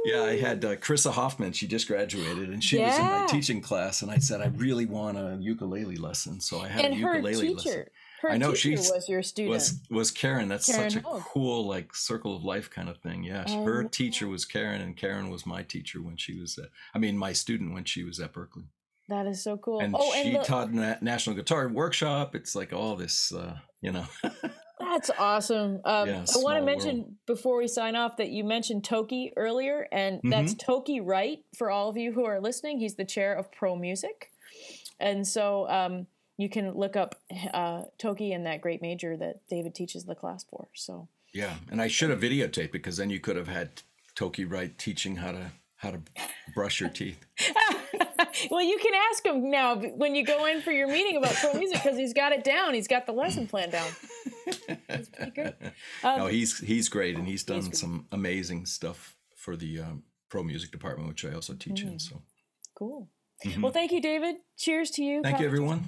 Yeah, I had uh, Hoffman. She just graduated, and she yeah. was in my teaching class. And I said, I really want a ukulele lesson, so I had
and
a ukulele
her teacher,
lesson. I know
she
was
your student.
Was was Karen? That's
Karen
such a cool like circle of life kind of thing. Yeah,
Oh,
her teacher was Karen, and Karen was my teacher when she was. At, I mean, my student when she was at Berklee,
that is so cool.
and
oh,
she
and the,
taught na- National Guitar Workshop. It's like all this, uh, you know.
that's awesome. Um,
Yeah,
I want to mention
world.
before we sign off that you mentioned Toki earlier, and
Mm-hmm.
that's Toki Wright for all of you who are listening. He's the chair of pro music, and so um, you can look up uh, Toki and that great major that David teaches the class for. So
Yeah, and I should have videotaped because then you could have had Toki Wright teaching how to how to brush your teeth.
well, you can ask him now when you go in for your meeting about pro music because he's got it down. He's got the lesson plan down. That's pretty good. Um,
no, he's he's great, and he's done
great.
some amazing stuff for the um, pro music department, which I also teach
Mm.
in. So
cool.
Mhm.
Well, thank you, David. Cheers to you.
thank you, everyone.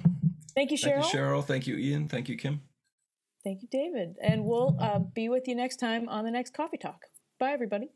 Thank you, Cheryl.
Thank you, Cheryl. Thank you, Ian. Thank you, Kim.
Thank you, David. And we'll uh, be with you next time on the next Coffee Talk. Bye, everybody.